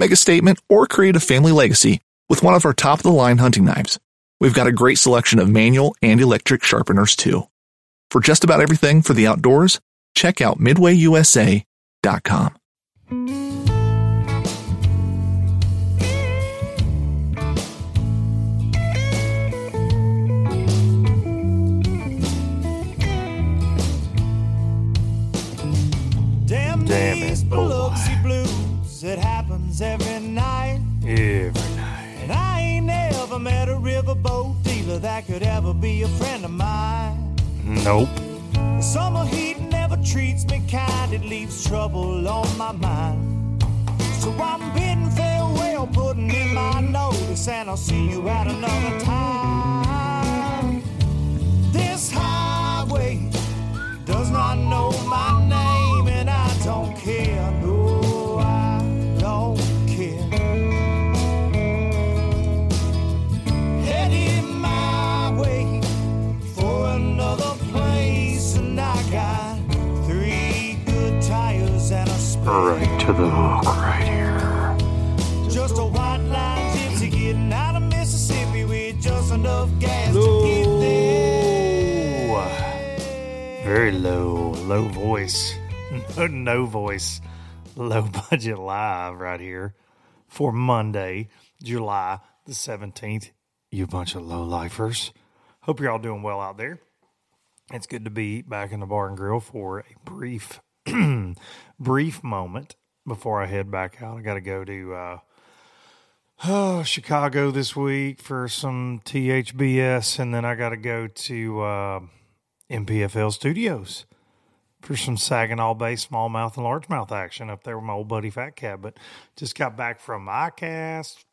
Make a statement or create a family legacy with one of our top of the line hunting knives. We've got a great selection of manual and electric sharpeners too. For just about everything for the outdoors, check out midwayusa.com. Damn, Damn these it, boy. Biloxi blues. It happens every night. Every night. And I ain't never met a riverboat dealer that could ever be a friend of mine. Nope. The summer heat never treats me kind, it leaves trouble on my mind. So I'm bidding farewell, putting in my notice, and I'll see you at another time. This highway does not know my name, and I don't care. Right to the hook right here. Just a white line gypsy getting out of Mississippi with just enough gas to get there. Very low, low voice. No, no voice. Low budget live right here for Monday, July the 17th. You bunch of low lifers. Hope you're all doing well out there. It's good to be back in the bar and grill for a brief, brief moment before I head back out. I got to go to uh, oh, Chicago this week for some THBS, and then I got to go to uh, MPFL Studios for some Saginaw Bay smallmouth and largemouth action up there with my old buddy Fat Cat. But just got back from ICAST,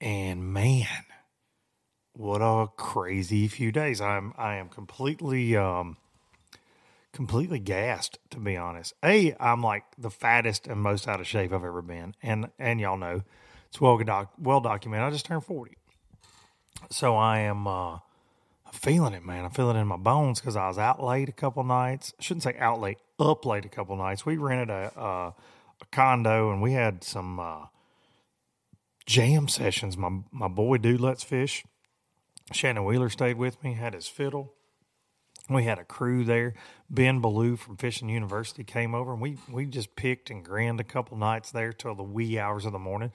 and man, what a crazy few days! I'm I am completely um completely gassed to be honest. A, I'm like the fattest and most out of shape I've ever been, and and y'all know it's well doc, well documented. I just turned forty, so I am uh, I'm feeling it, man. I'm feeling it in my bones because I was out late a couple nights. I shouldn't say out late, up late a couple nights. We rented a uh, a condo and we had some uh, jam sessions. My my boy dude let's fish. Shannon Wheeler stayed with me, had his fiddle. We had a crew there. Ben Ballou from Fishing University came over, and we we just picked and grinned a couple nights there till the wee hours of the morning.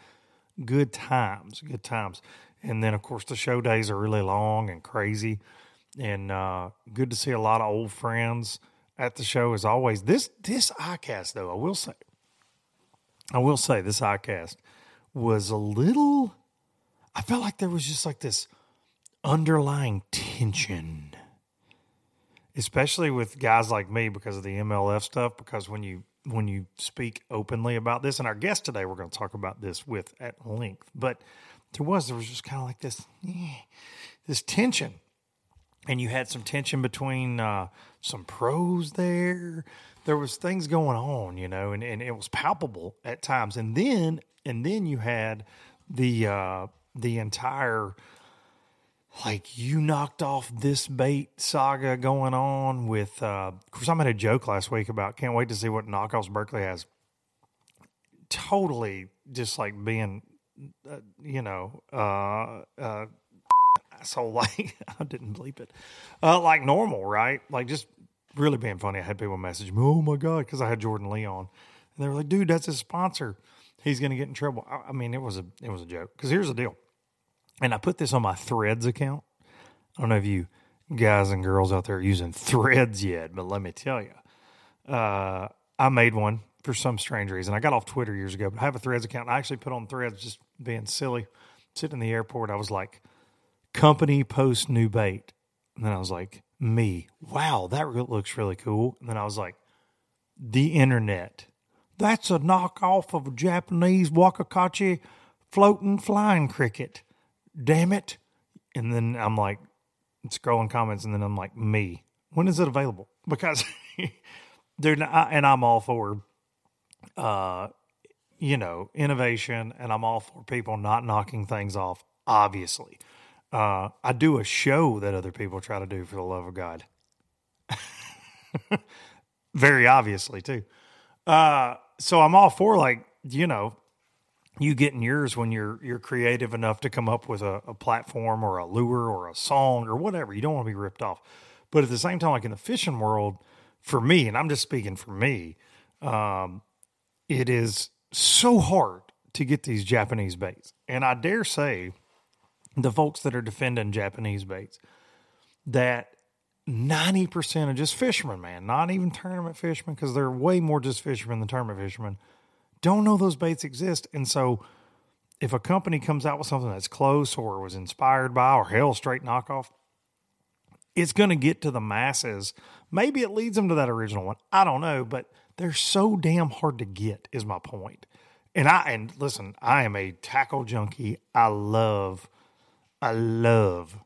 Good times, good times. And then, of course, the show days are really long and crazy, and uh, good to see a lot of old friends at the show as always. This this ICAST though, I will say, I will say this ICAST was a little. I felt like there was just like this underlying tension especially with guys like me because of the MLF stuff. Because when you when you speak openly about this, and our guest today, we're going to talk about this with at length. But there was there was just kind of like this eh, this tension, and you had some tension between uh, some pros there. There was things going on, you know, and, and it was palpable at times. And then and then you had the uh, the entire like you knocked off this bait saga going on with uh of course I made a joke last week about can't wait to see what knockoffs Berkley has. Totally just like being uh, you know, uh uh so like I didn't bleep it. Uh like normal, right? Like just really being funny. I had people message me, "Oh my god," because I had Jordan Lee on. And they were like, "Dude, that's his sponsor. He's going to get in trouble." I, I mean, it was a it was a joke. Cuz here's the deal and I put this on my Threads account. I don't know if you guys and girls out there are using Threads yet, but let me tell you, uh, I made one for some strange reason. I got off Twitter years ago, but I have a Threads account. I actually put on Threads just being silly. Sitting in the airport, I was like, "Company post new bait," and then I was like, "Me, wow, that re- looks really cool." And then I was like, "The internet." That's a knockoff of a Japanese wakakachi floating flying cricket damn it. And then I'm like scrolling comments, and then I'm like, me. When is it available? Because, dude, I, and I'm all for, uh, you know, innovation, and I'm all for people not knocking things off. Obviously, uh, I do a show that other people try to do for the love of God. Very obviously, too. Uh, so I'm all for like, you know, you getting yours when you're you're creative enough to come up with a, a, platform or a lure or a song or whatever. You don't want to be ripped off. But at the same time, like in the fishing world, for me, and I'm just speaking for me, um, it is so hard to get these Japanese baits. And I dare say the folks that are defending Japanese baits that 90% of just fishermen, man, not even tournament fishermen, because they're way more just fishermen than tournament fishermen – don't know those baits exist. And so if a company comes out with something that's close or was inspired by or hell straight knockoff, it's going to get to the masses. Maybe it leads them to that original one. I don't know, but they're so damn hard to get is my point. And I and listen, I am a tackle junkie. I love I love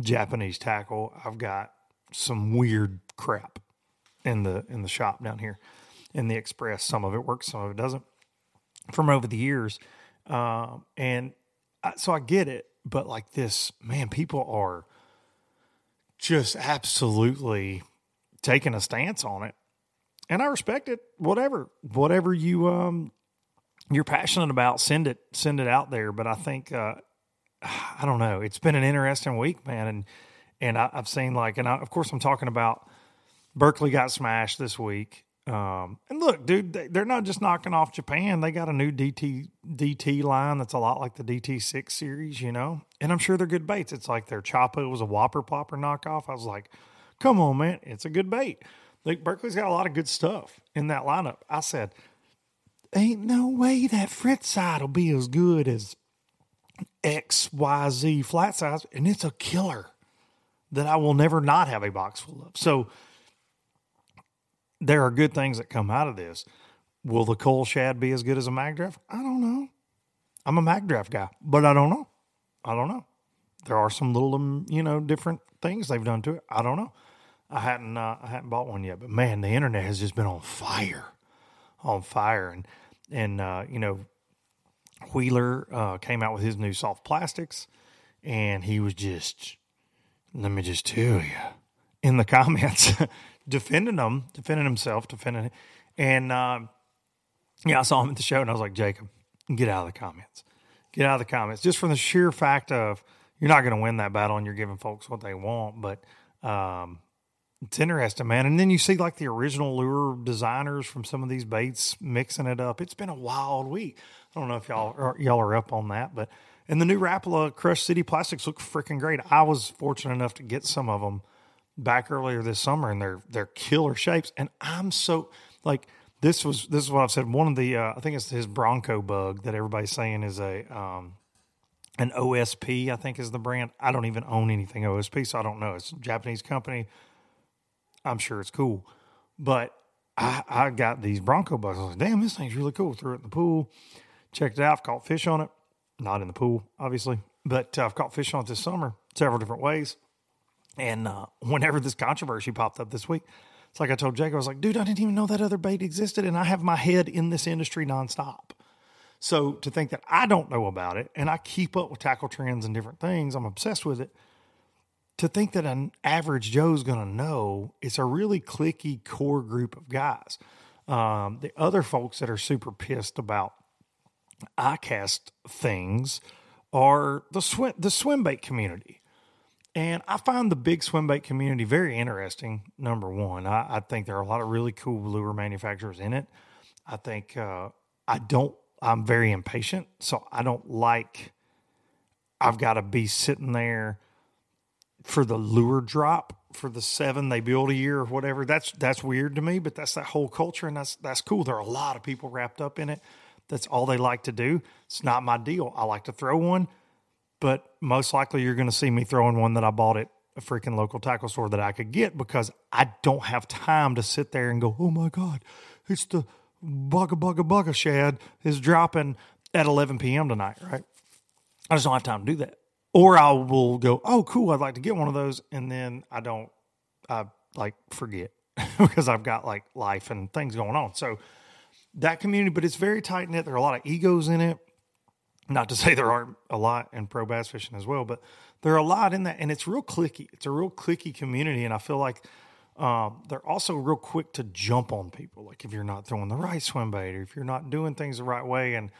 Japanese tackle. I've got some weird crap in the in the shop down here in the Express. Some of it works, some of it doesn't. From over the years, um, and I, so I get it, but like this, man, people are just absolutely taking a stance on it, and I respect it. Whatever, whatever you um you're passionate about, send it, send it out there. But I think uh, I don't know. It's been an interesting week, man, and and I, have seen like, and I, of course, I'm talking about Berkley got smashed this week. Um, and look, dude, they, are not just knocking off Japan. They got a new DT DT line that's a lot like the DT6 series, you know. And I'm sure they're good baits. It's like their Choppo was a Whopper Plopper knockoff. I was like, come on, man, it's a good bait. Like Berkley's got a lot of good stuff in that lineup. I said, ain't no way that Frittside will be as good as XYZ flat size, and it's a killer that I will never not have a box full of. So there are good things that come out of this. Will the CullShad be as good as a Magdraft? I don't know. I'm a Magdraft guy, but I don't know. I don't know. There are some little, um, you know, different things they've done to it. I don't know. I hadn't, uh, I hadn't bought one yet, but man, the internet has just been on fire, on fire, and and uh, you know, Wheeler uh, came out with his new soft plastics, and he was just, let me just tell you, in the comments, defending them, defending himself, defending, and um, yeah, I saw him at the show, and I was like, Jacob, get out of the comments, get out of the comments, just from the sheer fact of you're not going to win that battle, and you're giving folks what they want, but um, it's interesting, man. And then you see like the original lure designers from some of these baits mixing it up. It's been a wild week. I don't know if y'all are, y'all are up on that, but and the new Rapala Crush City plastics look freaking great. I was fortunate enough to get some of them back earlier this summer, and they're they're killer shapes. And I'm so like this was this is what I've said. One of the uh, I think it's his Bronco bug that everybody's saying is a um, an OSP. I think is the brand. I don't even own anything OSP, so I don't know. It's a Japanese company. I'm sure it's cool, but I, I got these Bronco bugs. I was like, damn, this thing's really cool. Threw it in the pool, checked it out, caught fish on it. Not in the pool, obviously, but uh, I've caught fish on it this summer several different ways. And uh, whenever this controversy popped up this week, it's like I told Jake, I was like, dude, I didn't even know that other bait existed. And I have my head in this industry nonstop. So to think that I don't know about it and I keep up with tackle trends and different things, I'm obsessed with it. to think that an average Joe's going to know it's a really clicky core group of guys. Um, the other folks that are super pissed about ICAST things are the swim the swim bait community. And I find the big swim bait community very interesting. Number one, I, I think there are a lot of really cool lure manufacturers in it. I think uh, I don't. I'm very impatient, so I don't like. I've got to be sitting there for the lure drop for the seven they build a year or whatever. That's that's weird to me, but that's that whole culture, and that's that's cool. There are a lot of people wrapped up in it. That's all they like to do. It's not my deal. I like to throw one, but most likely you're going to see me throwing one that I bought at a freaking local tackle store that I could get because I don't have time to sit there and go, oh my God, it's the bugga bugga bugga shad is dropping at 11 p.m. tonight, right? I just don't have time to do that. Or I will go, oh, cool, I'd like to get one of those. And then I don't, I like forget because I've got like life and things going on. So, that community, but it's very tight knit. There are a lot of egos in it. Not to say there aren't a lot in pro bass fishing as well, but there are a lot in that, and it's real clicky. It's a real clicky community, and I feel like um, they're also real quick to jump on people. Like if you're not throwing the right swim bait, or if you're not doing things the right way, and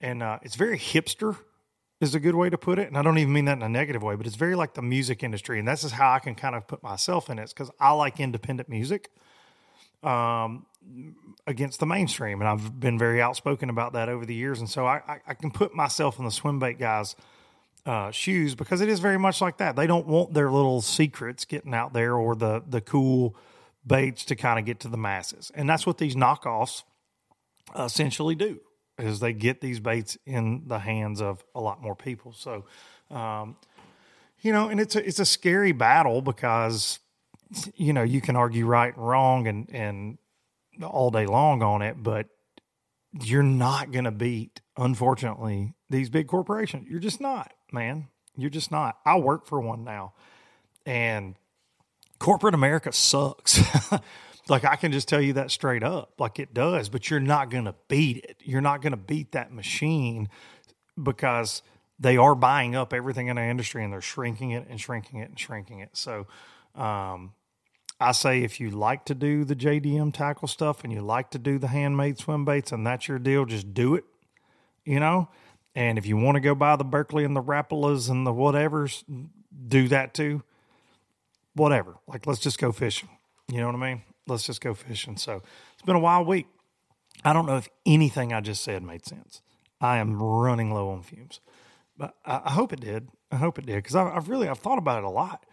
and uh, it's very hipster is a good way to put it. And I don't even mean that in a negative way, but it's very like the music industry, and this is how I can kind of put myself in it because I like independent music. Um, against the mainstream. And I've been very outspoken about that over the years. And so I, I, I can put myself in the swim bait guys' uh, shoes because it is very much like that. They don't want their little secrets getting out there or the, the cool baits to kind of get to the masses. And that's what these knockoffs essentially do is they get these baits in the hands of a lot more people. So, um, you know, and it's a, it's a scary battle because, you know, you can argue right and wrong and, and all day long on it, but you're not going to beat, unfortunately, these big corporations. You're just not, man. You're just not. I work for one now, and corporate America sucks. like I can just tell you that straight up, like it does, but you're not going to beat it. You're not going to beat that machine because they are buying up everything in the industry and they're shrinking it and shrinking it and shrinking it. So, um, I say if you like to do the JDM tackle stuff and you like to do the handmade swim baits and that's your deal, just do it, you know? And if you want to go buy the Berkley and the Rapalas and the whatevers, do that too. Whatever. Like, let's just go fishing. You know what I mean? Let's just go fishing. So it's been a wild week. I don't know if anything I just said made sense. I am running low on fumes, but I, I hope it did. I hope it did because I've really I've thought about it a lot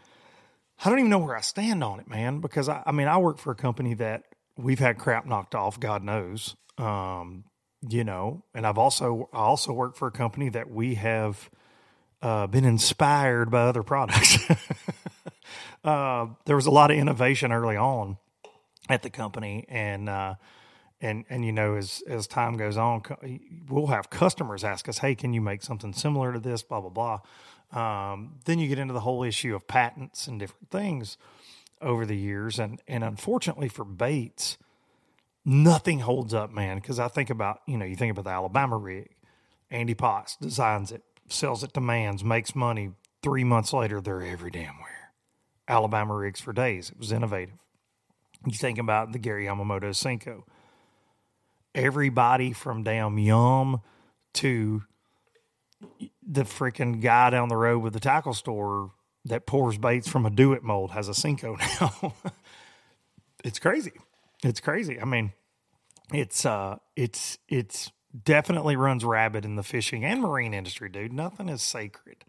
I don't even know where I stand on it, man, because I, I mean, I work for a company that we've had crap knocked off, God knows. Um, you know, and I've also, I also work for a company that we have uh, been inspired by other products. uh, there was a lot of innovation early on at the company and, uh, and and you know as as time goes on we'll have customers ask us hey can you make something similar to this blah blah blah um, then you get into the whole issue of patents and different things over the years, and and unfortunately for baits, nothing holds up, man. Because I think about you know you think about the Alabama rig, Andy Poss designs it, sells it to Mann's, makes money. Three months later, they're every damn where. Alabama rigs for days. It was innovative. You think about the Gary Yamamoto Senko. Everybody from damn Yum to the freaking guy down the road with the tackle store that pours baits from a do it mold has a Senko now. it's crazy. It's crazy. I mean, it's uh it's it's definitely runs rabid in the fishing and marine industry, dude. Nothing is sacred.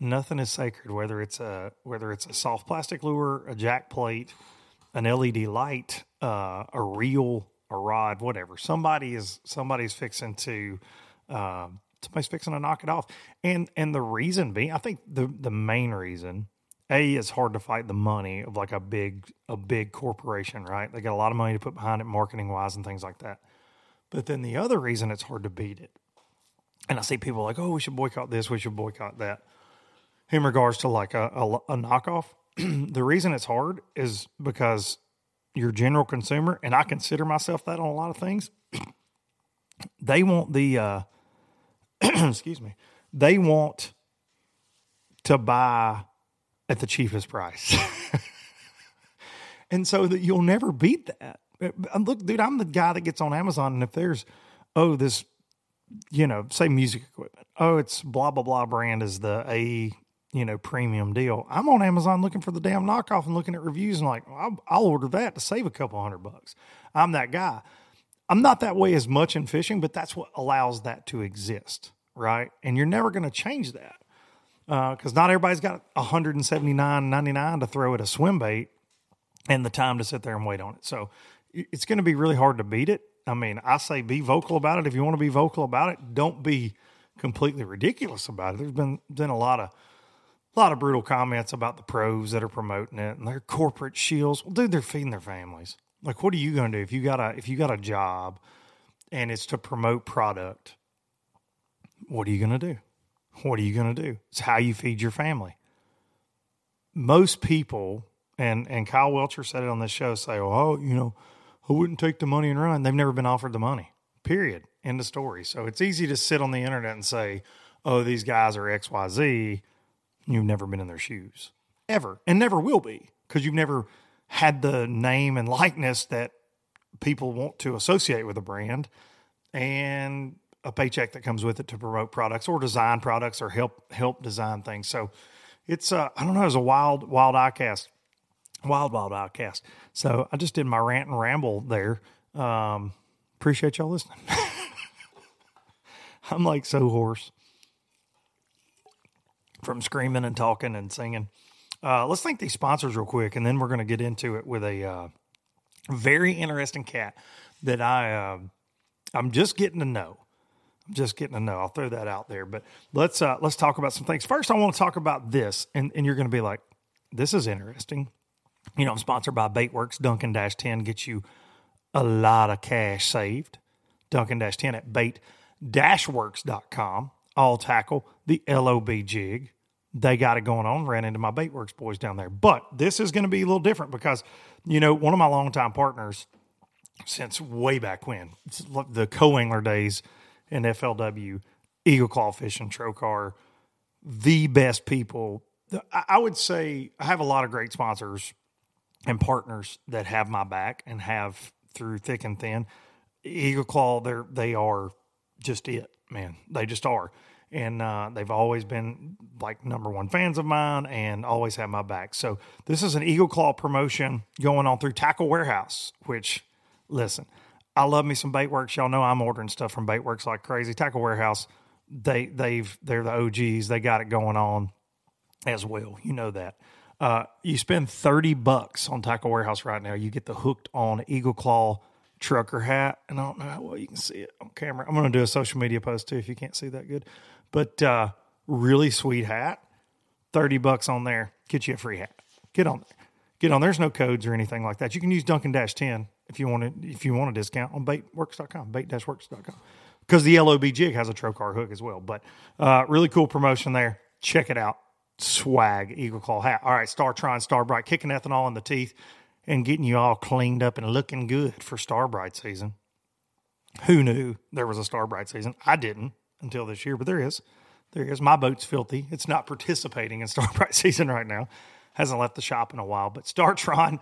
Nothing is sacred, whether it's a whether it's a soft plastic lure, a jack plate, an LED light, uh, a reel, a rod, whatever. Somebody is somebody's fixing to um, somebody's fixing to knock it off. And and the reason being, I think the the main reason, a is hard to fight the money of like a big a big corporation, right? They got a lot of money to put behind it, marketing wise, and things like that. But then the other reason it's hard to beat it, and I see people like, oh, we should boycott this, we should boycott that. In regards to like a, a, a knockoff, the reason it's hard is because your general consumer, and I consider myself that on a lot of things. they want the uh, excuse me, they want to buy at the cheapest price. and so that you'll never beat that. Uh, look, dude, I'm the guy that gets on Amazon, and if there's, oh, this, you know, say music equipment, oh, it's blah blah blah brand is the A, you know, premium deal. I'm on Amazon looking for the damn knockoff and looking at reviews and like, I'll, I'll order that to save a couple hundred bucks. I'm that guy. I'm not that way as much in fishing, but that's what allows that to exist, right? And you're never going to change that because uh, not everybody's got 179.99 to throw at a swim bait and the time to sit there and wait on it. So it's going to be really hard to beat it. I mean, I say be vocal about it. If you want to be vocal about it, don't be completely ridiculous about it. There's been been a lot of a lot of brutal comments about the pros that are promoting it and their corporate shields. Well, dude, they're feeding their families. Like, what are you going to do if you got a if you got a job and it's to promote product? What are you going to do? What are you going to do? It's how you feed your family. Most people, and and Kyle Welcher said it on this show, say, "Oh, oh you know, I wouldn't take the money and run." They've never been offered the money. Period. End of story. So it's easy to sit on the internet and say, "Oh, these guys are X, Y, Z." You've never been in their shoes ever, and never will be because you've never had the name and likeness that people want to associate with a brand and a paycheck that comes with it to promote products or design products or help help design things. So it's uh, I don't know, it's a wild wild outcast, wild wild outcast. So I just did my rant and ramble there. Um, appreciate y'all listening. I'm like so hoarse from screaming and talking and singing. Uh, let's thank these sponsors real quick, and then we're going to get into it with a uh, very interesting cat that I uh, I'm just getting to know. I'm just getting to know. I'll throw that out there, but let's uh, let's talk about some things. First, I want to talk about this, and and you're going to be like, "This is interesting." You know, I'm sponsored by Baitworks. Duncan Dash Ten gets you a lot of cash saved. Duncan Dash Ten at bait works.com. All tackle the LOB jig they got it going on. Ran into my Baitworks boys down there. But this is going to be a little different because, you know, one of my longtime partners since way back when, the co angler days in FLW, Eagle Claw Fishing, Trokar, the best people. I would say I have a lot of great sponsors and partners that have my back and have through thick and thin. Eagle Claw, they're they are just it, man. They just are and uh, they've always been like number one fans of mine and always have my back. So this is an Eagle Claw promotion going on through Tackle Warehouse. Which, listen, I love me some Baitworks. Y'all know I'm ordering stuff from Baitworks like crazy. Tackle Warehouse, they they've they're the OGs. They got it going on as well. You know that. Uh, you spend 30 bucks on Tackle Warehouse right now. You get the hooked on Eagle Claw trucker hat. And I don't know how well you can see it on camera. I'm going to do a social media post too if you can't see that good. But uh, really sweet hat, thirty bucks on there, get you a free hat. Get on there. Get on. There's no codes or anything like that. You can use Duncan Dash ten if you want to. If you want a discount on baitworks.com, bait-works.com, because the LOB jig has a Trokar hook as well. But uh, really cool promotion there. Check it out. Swag Eagle Claw hat. All right, Startron, Star Bright, kicking ethanol in the teeth and getting you all cleaned up and looking good for Star Bright season. Who knew there was a Star Bright season? I didn't until this year, but there is. There is. My boat's filthy. It's not participating in Star Bright season right now. Hasn't left the shop in a while. But Startron,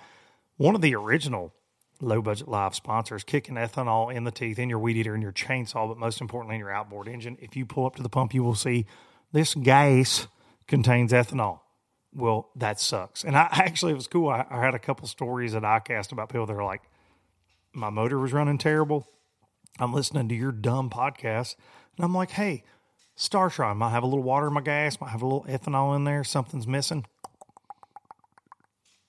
one of the original low budget live sponsors, kicking ethanol in the teeth, in your weed eater, in your chainsaw, but most importantly in your outboard engine. If you pull up to the pump, you will see this gas contains ethanol. Well, that sucks. And I actually, it was cool. I, I had a couple stories at ICAST about people that are like, my motor was running terrible. I'm listening to your dumb podcast and I'm like, hey, Starshine might have a little water in my gas, might have a little ethanol in there, something's missing.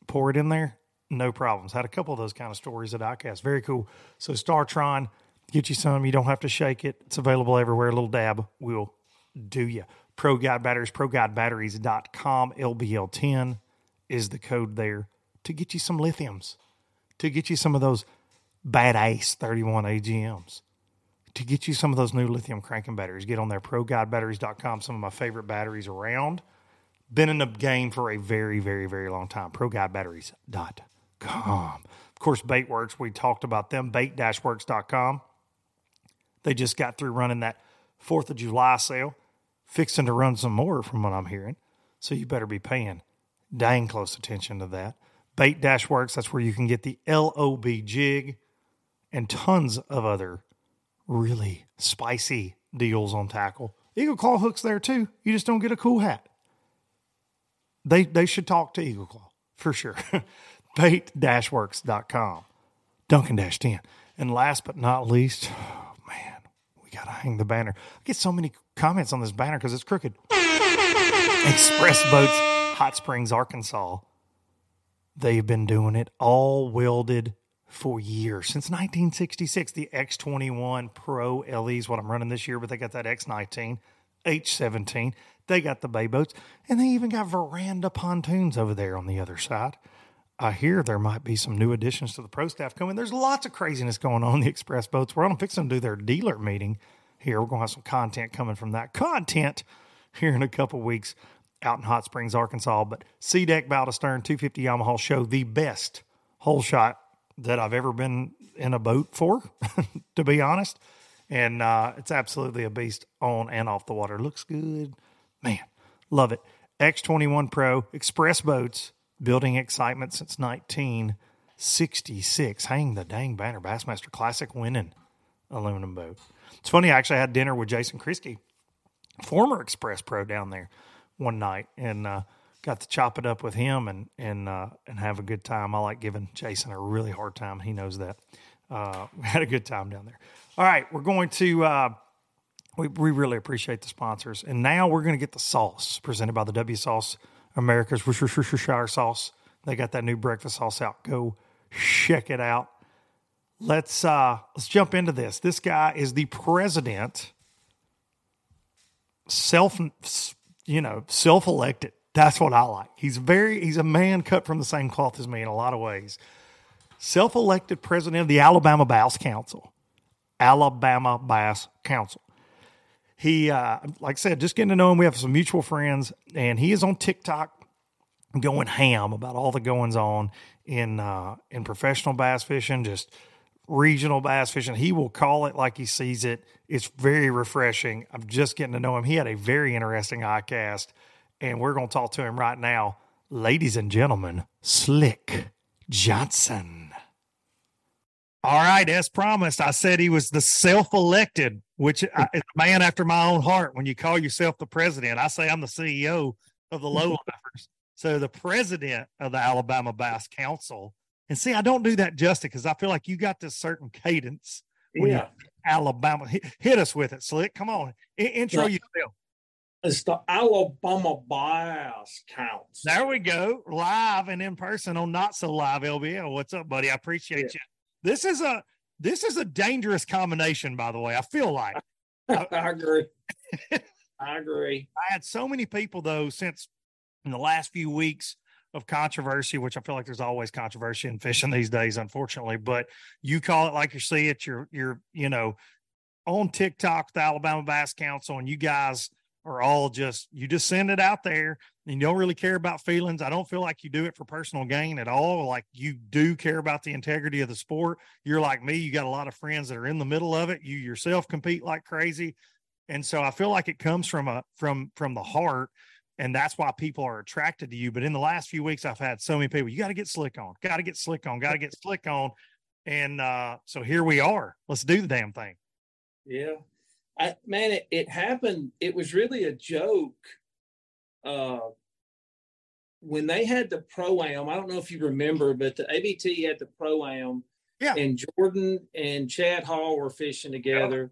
Pour it in there, no problems. Had a couple of those kind of stories at ICAST. Very cool. So Startron, get you some. You don't have to shake it. It's available everywhere. A little dab will do you. Pro Guide Batteries, ProGuideBatteries.com. LBL10 is the code there to get you some lithiums, to get you some of those badass 31 AGMs to get you some of those new lithium cranking batteries. Get on there, ProGuideBatteries.com. Some of my favorite batteries around. Been in the game for a very, very, very long time. ProGuideBatteries.com. Of course, Baitworks, we talked about them, bait-works.com. They just got through running that 4th of July sale, fixing to run some more from what I'm hearing. So you better be paying dang close attention to that. Bait Dash Works, that's where you can get the LOB jig and tons of other really spicy deals on tackle. Eagle Claw hooks there too. You just don't get a cool hat. They they should talk to Eagle Claw for sure. Bait-works.com. Duncan Dash 10. And last but not least, oh man, we got to hang the banner. I get so many comments on this banner because it's crooked. Express Boats, Hot Springs, Arkansas. They've been doing it all welded for years since 1966. The X21 Pro LE is what I'm running this year, but they got that X19, H17. They got the bay boats, and they even got veranda pontoons over there on the other side. I hear there might be some new additions to the pro staff coming. There's lots of craziness going on in the Express Boats World. I'm fixing to do their dealer meeting here. We're going to have some content coming from that content here in a couple weeks out in Hot Springs, Arkansas. But C Deck Bow to Stern 250 Yamaha show the best hole shot that I've ever been in a boat for, to be honest. And uh, it's absolutely a beast on and off the water. Looks good. Man, love it. X21 Pro, Express Boats, building excitement since 1966. Hang the dang banner. Bassmaster Classic winning aluminum boat. It's funny, I actually had dinner with Jason Christie, former Express Pro down there one night, and uh, got to chop it up with him and and uh, and have a good time. I like giving Jason a really hard time. He knows that. Uh, we had a good time down there. All right, we're going to. Uh, we, we really appreciate the sponsors, and now we're going to get the sauce presented by the W Sauce America's Worcestershire sauce. They got that new breakfast sauce out. Go check it out. Let's uh let's jump into this. This guy is the president, self you know, self-elected. That's what I like. He's very he's a man cut from the same cloth as me in a lot of ways. Self-elected president of the Alabama Bass Council. Alabama Bass Council. He uh like I said, just getting to know him. We have some mutual friends, and he is on TikTok going ham about all the goings on in uh in professional bass fishing, just regional bass fishing. He will call it like he sees it. It's very refreshing. I'm just getting to know him. He had a very interesting ICAST, and we're going to talk to him right now. Ladies and gentlemen, Slick Johnson. All right, as promised, I said he was the self-elected, which is a man after my own heart. When you call yourself the president, I say I'm the CEO of the lowlifers. So the president of the Alabama Bass Council and see, I don't do that justice because I feel like you got this certain cadence Yeah. Alabama. Hit, hit us with it, Slick. Come on, I- intro Yeah. yourself. It's the Alabama Bass Counts. There we go, live and in person on not so live LBL. What's up, buddy? I appreciate you. This is a this is a dangerous combination, by the way. I feel like I agree. I agree. I had so many people though since in the last few weeks of controversy, which I feel like there's always controversy in fishing these days, unfortunately. But you call it like you see it. You're you're you know on TikTok, with the Alabama Bass Council, and you guys are all just you just send it out there and you don't really care about feelings. I don't feel like you do it for personal gain at all. Like you do care about the integrity of the sport. You're like me, you got a lot of friends that are in the middle of it. You yourself compete like crazy. And so I feel like it comes from a from from the heart and that's why people are attracted to you. But in the last few weeks, I've had so many people, you got to get slick on, got to get slick on, got to get slick on. And uh, so here we are. Let's do the damn thing. Yeah. I, man, it, it happened. It was really a joke. Uh, when they had the pro am, I don't know if you remember, but the ABT had the pro am. Yeah. And Jordan and Chad Hall were fishing together,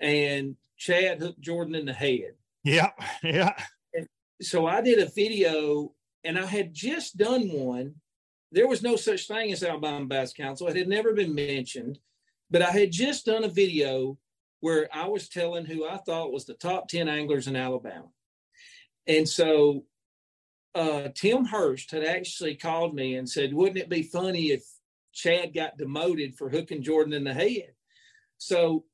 and Chad hooked Jordan in the head. Yeah. Yeah. so I did a video and I had just done one. There was no such thing as Alabama Bass Council. It had never been mentioned, but I had just done a video where I was telling who I thought was the top 10 anglers in Alabama. And so uh, Tim Hurst had actually called me and said, Wouldn't it be funny if Chad got demoted for hooking Jordan in the head? So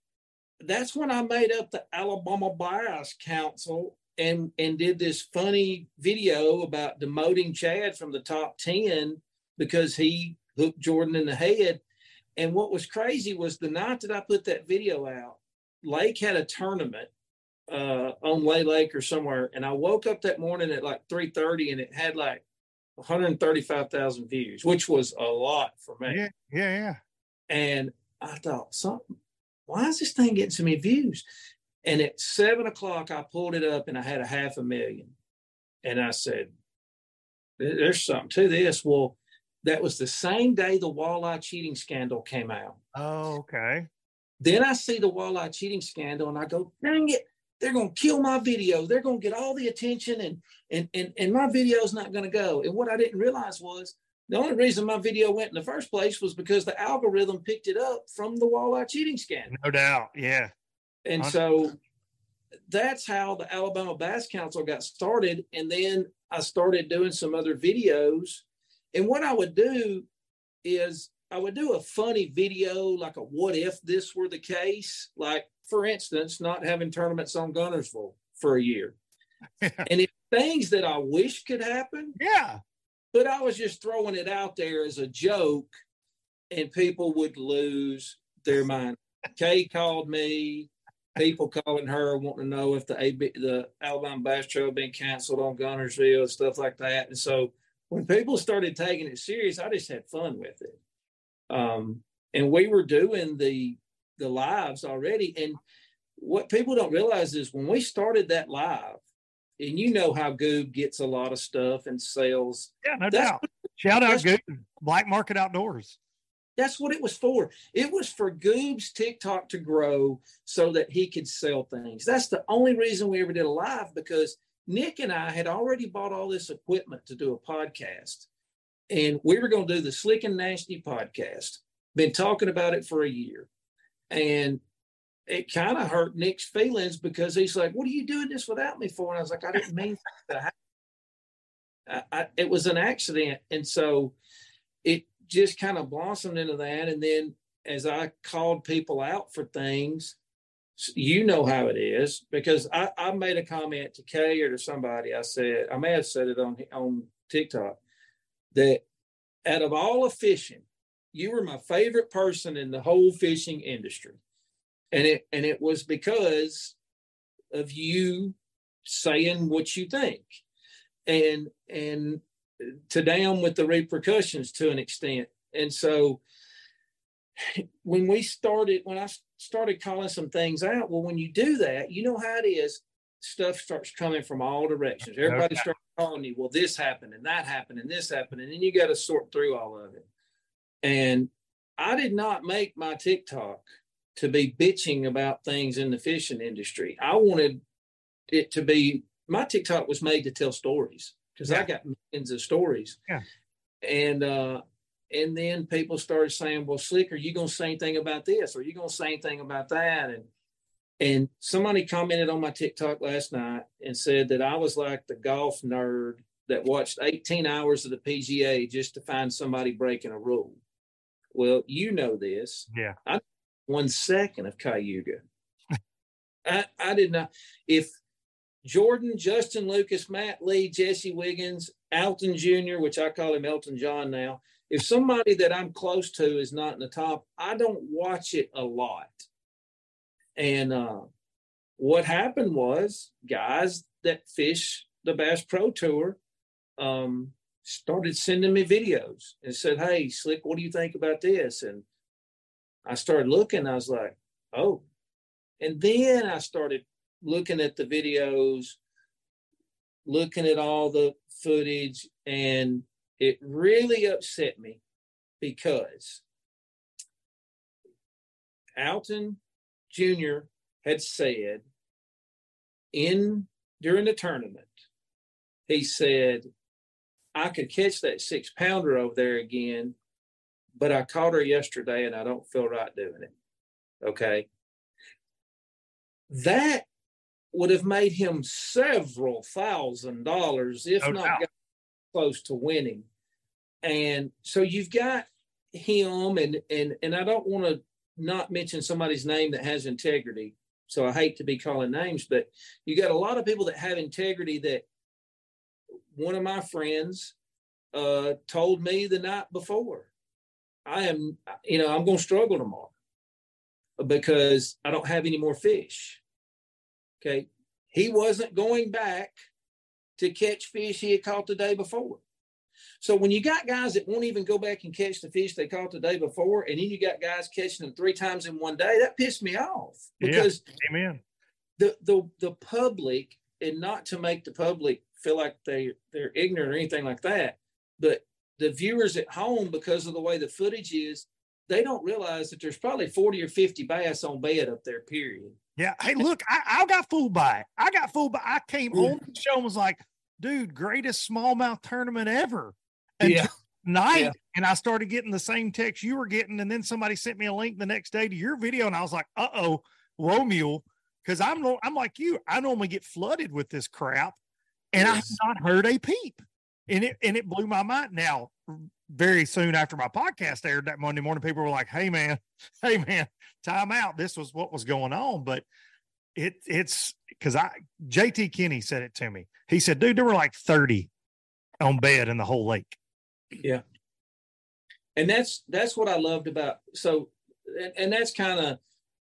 that's when I made up the Alabama Bias Council and and did this funny video about demoting Chad from the top 10 because he hooked Jordan in the head. And what was crazy was the night that I put that video out, Lake had a tournament uh, on Lay Lake or somewhere. And I woke up that morning at like 3:30 and it had like 135,000 views, which was a lot for me. Yeah, yeah, yeah. And I thought, something, why is this thing getting so many views? And at seven o'clock, I pulled it up and I had a half a million. And I said, there's something to this. Well, that was the same day the walleye cheating scandal came out. Oh, okay. Then I see the walleye cheating scandal and I go, dang it, they're gonna kill my video. They're gonna get all the attention and and and, and my video's not gonna go. And what I didn't realize was the only reason my video went in the first place was because the algorithm picked it up from the walleye cheating scandal. No doubt. Yeah. And so that's how the Alabama Bass Council got started. And then I started doing some other videos. And what I would do is I would do a funny video, like a what if this were the case? Like, for instance, not having tournaments on Guntersville for a year. and if things that I wish could happen. Yeah. But I was just throwing it out there as a joke, and people would lose their mind. Kay called me people calling her wanting to know if the AB, the Alabama Bass Trail had been canceled on Guntersville and stuff like that. And so when people started taking it serious, I just had fun with it. Um, and we were doing the the lives already. And what people don't realize is when we started that live, and you know how Goob gets a lot of stuff and sales. Yeah, no doubt. Shout out Goob, Black Market Outdoors. That's what it was for. It was for Goob's TikTok to grow so that he could sell things. That's the only reason we ever did a live because Nick and I had already bought all this equipment to do a podcast. And we were going to do the Slick and Nasty podcast. Been talking about it for a year. And it kind of hurt Nick's feelings because he's like, What are you doing this without me for? And I was like, I didn't mean that. I, I, it was an accident. And so it just kind of blossomed into that. And then as I called people out for things, you know how it is because I, I made a comment to Kay or to somebody. I said, I may have said it on on TikTok that out of all of fishing, you were my favorite person in the whole fishing industry. And it and it was because of you saying what you think. And and to down with the repercussions to an extent. And so when we started, when I started calling some things out, well, when you do that, you know how it is. Stuff starts coming from all directions. Everybody okay. starts calling you, well, this happened and that happened and this happened. And then you got to sort through all of it. And I did not make my TikTok to be bitching about things in the fishing industry. I wanted it to be my TikTok was made to tell stories because yeah. I got millions of stories. Yeah. And uh and then people started saying, Well, Slick, are you gonna say anything about this? Or are you gonna say anything about that? And and somebody commented on my TikTok last night and said that I was like the golf nerd that watched 18 hours of the PGA just to find somebody breaking a rule. Well, you know this. Yeah. I one second of Cayuga. I, I did not if Jordan, Justin Lucas, Matt Lee, Jesse Wiggins, Alton Jr., which I call him Elton John now. If somebody that I'm close to is not in the top, I don't watch it a lot. And uh, what happened was guys that fish the Bass Pro Tour um, started sending me videos and said, Hey, Slick, what do you think about this? And I started looking, I was like, Oh. And then I started looking at the videos, looking at all the footage, and it really upset me because Alton Jr. had said in during the tournament, he said, I could catch that six pounder over there again, but I caught her yesterday and I don't feel right doing it. Okay. That would have made him several thousand dollars, if no not close to winning. And so you've got him, and and and I don't want to not mention somebody's name that has integrity. So I hate to be calling names, but you got a lot of people that have integrity. That one of my friends uh, told me the night before, I am, you know, I'm going to struggle tomorrow because I don't have any more fish. Okay. He wasn't going back to catch fish he had caught the day before. So when you got guys that won't even go back and catch the fish they caught the day before, and then you got guys catching them three times in one day, that pissed me off because yeah. Amen. the the the public, and not to make the public feel like they they're ignorant or anything like that, but the viewers at home, because of the way the footage is, they don't realize that there's probably 40 or 50 bass on bed up there, period. Yeah. Hey, look, I, I got fooled by it. I got fooled by I came on the show and was like, dude, greatest smallmouth tournament ever. And Yeah. night. Yeah. And I started getting the same text you were getting. And then somebody sent me a link the next day to your video. And I was like, uh oh, mule. Cause I'm I'm like you. I normally get flooded with this crap. And I have not heard a peep. And it and it blew my mind. Now, very soon after my podcast aired that Monday morning, people were like, Hey man, hey man, time out. This was what was going on. But it it's because I JT Kinney said it to me. He said, dude, there were like 30 on bed in the whole lake. Yeah. And that's that's what I loved about so and, and that's kind of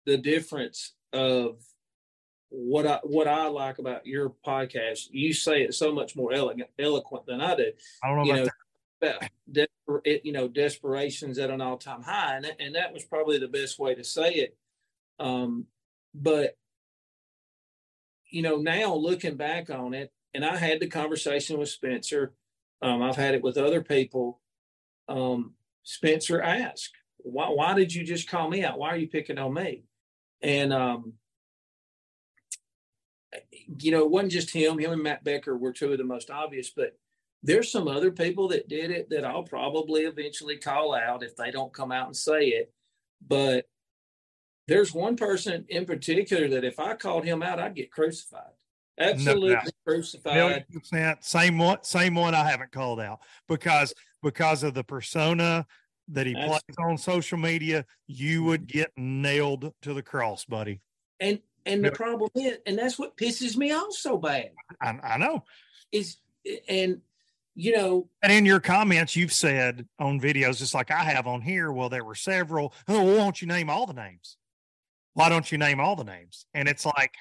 the difference of what I what I like about your podcast. You say it so much more elegant, eloquent than I do. I don't know You about know, that. about desper- you know, desperation's at an all time high, and that, and that was probably the best way to say it. Um, but you know, now looking back on it, and I had the conversation with Spencer. Um, I've had it with other people. Um, Spencer asked, "Why? Why did you just call me out? Why are you picking on me?" And um, you know, it wasn't just him. Him and Matt Becker were two of the most obvious, but there's some other people that did it that I'll probably eventually call out if they don't come out and say it. But there's one person in particular that if I called him out, I'd get crucified. Absolutely doubt. crucified. Million percent. Same one, same one I haven't called out because because of the persona that he plays on social media, you would mm-hmm. get nailed to the cross, buddy. And and the problem is, and that's what pisses me off so bad I, I know. is, and you know, And in your comments, you've said on videos, just like I have on here, well, there were several. Oh, why don't you name all the names? Why don't you name all the names? And it's like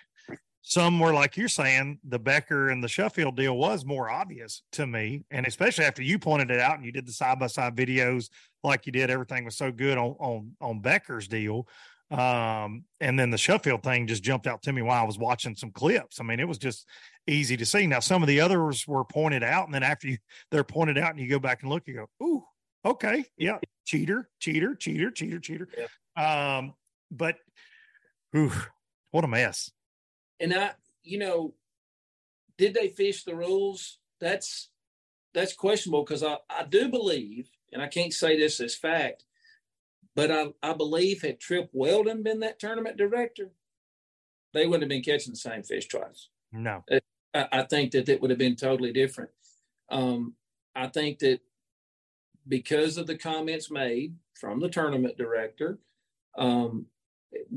some were like you're saying, the Becker and the Sheffield deal was more obvious to me. And especially after you pointed it out and you did the side by side videos like you did, everything was so good on on on Becker's deal. Um, and then the Sheffield thing just jumped out to me while I was watching some clips. I mean, it was just easy to see. Now, some of the others were pointed out, and then after you they're pointed out and you go back and look, you go, ooh, okay, yeah, cheater, cheater, cheater, cheater, cheater. Um, but ooh, what a mess. and I, you know, did they fish the rules? That's that's questionable because I, I do believe, and I can't say this as fact, but I, I believe had Trip Weldon been that tournament director, they wouldn't have been catching the same fish twice. No, I, I think that it would have been totally different. Um, I think that because of the comments made from the tournament director, um,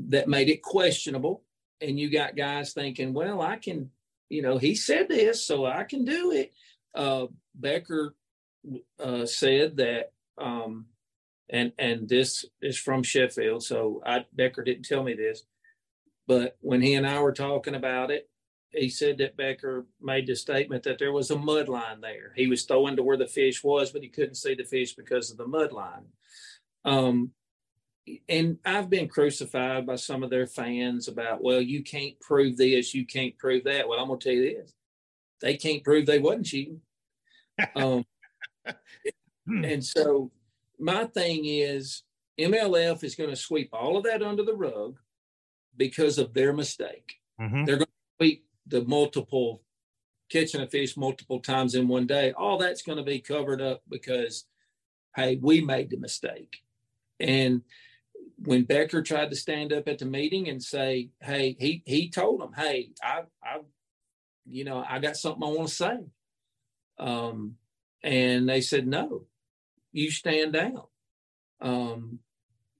that made it questionable. And you got guys thinking, well, I can, you know, he said this, so I can do it. Uh, Becker uh, said that, um, and and this is from Sheffield, so I Becker didn't tell me this, but when he and I were talking about it, he said that Becker made the statement that there was a mud line there. He was throwing to where the fish was, but he couldn't see the fish because of the mud line. Um, and I've been crucified by some of their fans about, well, you can't prove this, you can't prove that. Well, I'm gonna tell you this: they can't prove they wasn't cheating. Um, and so my thing is, MLF is going to sweep all of that under the rug because of their mistake Mhm. they're going to sweep the multiple catching a fish multiple times in one day. All that's going to be covered up because, hey, we made the mistake. And when Becker tried to stand up at the meeting and say, hey, he he told them, hey, I I, you know, I got something I want to say. Um, and they said, no, you stand down. Um,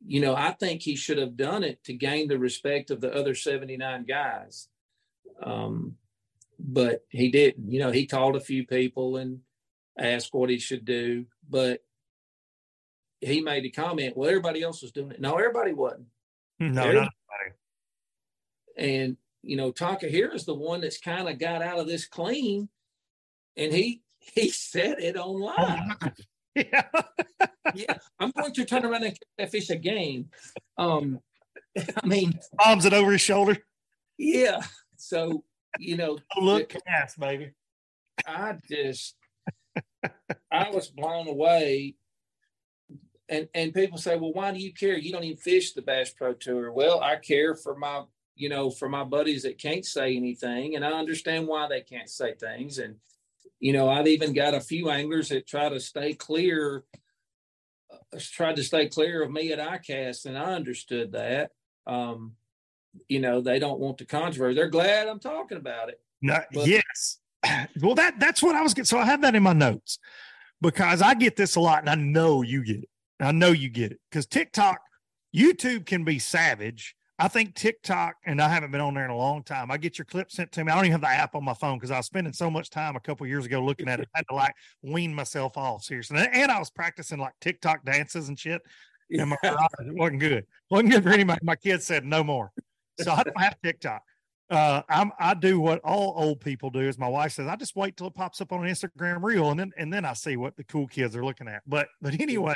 you know, I think he should have done it to gain the respect of the other 79 guys. Um, but he didn't. You know, he called a few people and asked what he should do, but he made a comment, well, everybody else was doing it. No, everybody wasn't. no, There- not And, you know, Takahiro is the one that's kind of got out of this clean. And he he said it online. yeah. yeah, I'm going to turn around and catch that fish again. Um, I mean, Bombs it over his shoulder. yeah. So you know, Oh, look, cast, baby. I just I was blown away. And and people say, well, why do you care? You don't even fish the Bass Pro Tour. Well, I care for my, you know, for my buddies that can't say anything, and I understand why they can't say things. And you know, I've even got a few anglers that try to stay clear, uh, tried to stay clear of me at ICAST, and I understood that. Um, you know, they don't want the controversy. They're glad I'm talking about it. No, But- yes. Well, that that's what I was getting. So I have that in my notes because I get this a lot, and I know you get it. I know you get it because TikTok, YouTube can be savage. I think TikTok, and I haven't been on there in a long time. I get your clip sent to me. I don't even have the app on my phone because I was spending so much time a couple years ago looking at it. I had to like wean myself off seriously, and, I was practicing like TikTok dances and shit. And my it wasn't good. It wasn't good for anybody. My kids said no more. So I don't have TikTok. Uh, I'm I do what all old people do. As my wife says, I just wait till it pops up on an Instagram reel, and then and then I see what the cool kids are looking at. But but anyways,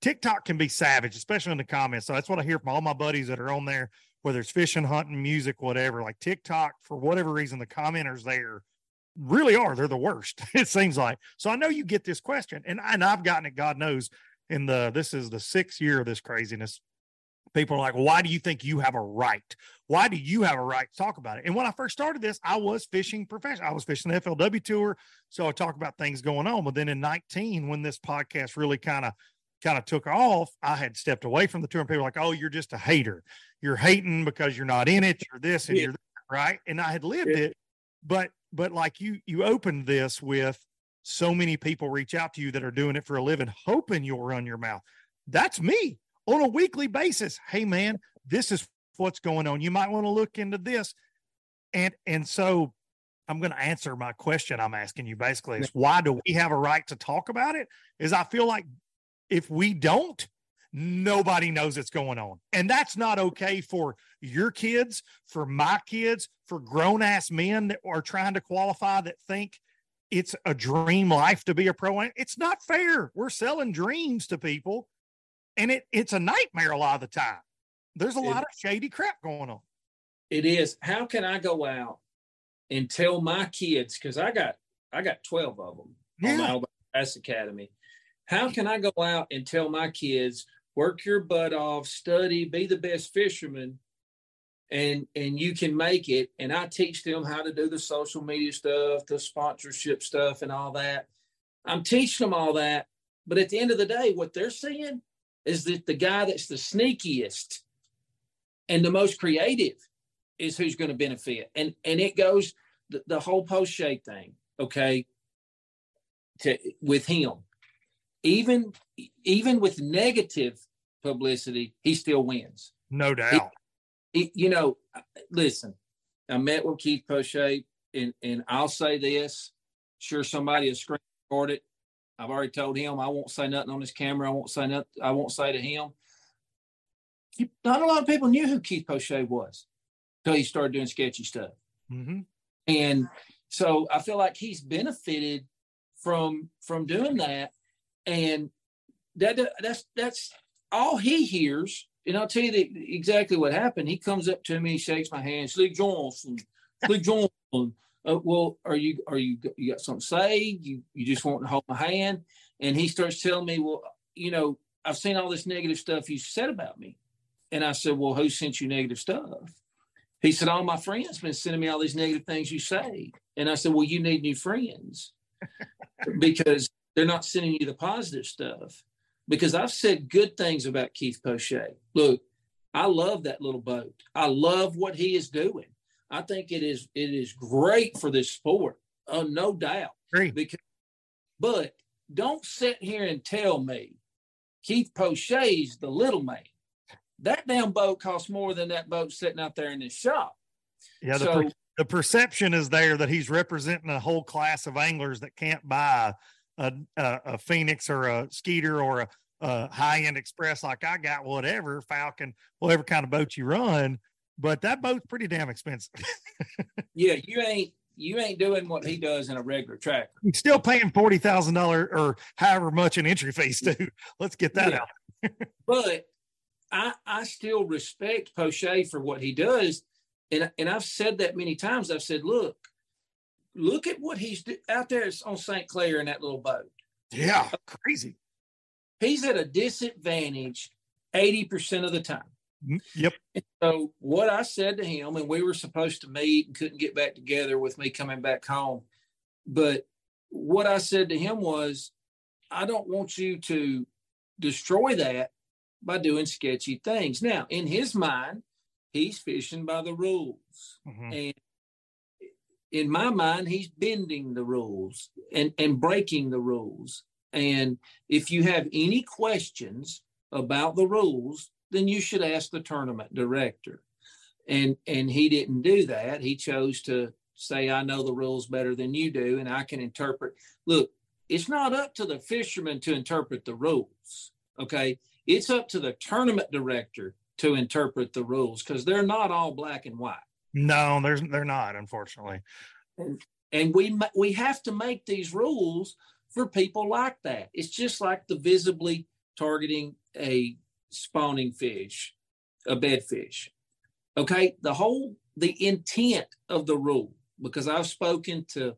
TikTok can be savage, especially in the comments. So that's what I hear from all my buddies that are on there, whether it's fishing, hunting, music, whatever. Like TikTok, for whatever reason, the commenters there really are. They're the worst. It seems like. So I know you get this question, and and I've gotten it. God knows. In the this is the sixth year of this craziness. People are like, why do you think you have a right? Why do you have a right to talk about it? And when I first started this, I was fishing professional. I was fishing the FLW tour. So I talk about things going on. But then in 19, when this podcast really kind of kind of took off, I had stepped away from the tour and people were like, oh, you're just a hater. You're hating because you're not in it. You're this and Yeah. you're that, right. And I had lived Yeah. it. But but like you you opened this with so many people reach out to you that are doing it for a living, hoping you'll run your mouth. That's me on a weekly basis. Hey man, this is what's going on. You might want to look into this. And and so I'm going to answer my question I'm asking you basically is why do we have a right to talk about it? Is I feel like if we don't, nobody knows it's going on. And that's not okay for your kids, for my kids, for grown ass men that are trying to qualify that think it's a dream life to be a pro. It's not fair. We're selling dreams to people and it it's a nightmare a lot of the time. There's a It- lot of shady crap going on. It is. How can I go out and tell my kids? Because I got I got twelve of them on the Yeah. Alabama Bass Academy. How can I go out and tell my kids work your butt off, study, be the best fisherman, and and you can make it? And I teach them how to do the social media stuff, the sponsorship stuff, and all that. I'm teaching them all that, but at the end of the day, what they're seeing is that the guy that's the sneakiest and the most creative is who's going to benefit. And and it goes the, the whole Poche thing, okay, to with him. Even even with negative publicity, he still wins. No doubt. It- you know, listen, I met with Keith Poche, and and I'll say this: sure, somebody will screen record it. I've already told him I won't say nothing on his camera. I won't say nothing. I won't say to him. You- Not a lot of people knew who Keith Poche was until he started doing sketchy stuff. hmm And so I feel like he's benefited from from doing that. And that that's that's all he hears. And I'll tell you the, exactly what happened. He comes up to me, shakes my hand, Slick Johnson, Slick Johnson. Uh, well, are you are you you got something to say? You you just want to hold my hand? And he starts telling me, well, you know, I've seen all this negative stuff you said about me. And I said, well, who sent you negative stuff? He said, all my friends been sending me all these negative things you say. And I said, well, you need new friends because they're not sending you the positive stuff. Because I've said good things about Keith Poche. Look, I love that little boat. I love what he is doing. I think it is it is great for this sport, uh, no doubt. Agree. Because, but don't sit here and tell me Keith Poche's the little man. That damn boat costs more than that boat sitting out there in this shop. Yeah. The, So- per- the perception is there that he's representing a whole class of anglers that can't buy a, a, a Phoenix or a Skeeter or a, a high end express like I got, whatever, Falcon, whatever kind of boat you run. But that boat's pretty damn expensive. Yeah, you ain't you ain't doing what he does in a regular tracker. He's still paying forty thousand dollars or however much an entry fees too. Let's get that Yeah. out. but I I still respect Poche for what he does, and and I've said that many times. I've said, look, look at what he's do- out there on St. Clair in that little boat. Yeah, crazy. He's at a disadvantage eighty percent of the time. Mm, Yep. So what I said to him, and we were supposed to meet and couldn't get back together with me coming back home. But what I said to him was, I don't want you to destroy that by doing sketchy things. Now, in his mind, he's fishing by the rules. Mhm. And in my mind, he's bending the rules and, and breaking the rules. And if you have any questions about the rules, then you should ask the tournament director. And and he didn't do that. He chose to say, I know the rules better than you do, and I can interpret. Look, it's not up to the fisherman to interpret the rules. Okay. It's up to the tournament director to interpret the rules because they're not all black and white. No, there's they're not, unfortunately. and we we have to make these rules for people like that. It's just like the visibly targeting a spawning fish, a bed fish. Okay, the whole the intent of the rule because I've spoken to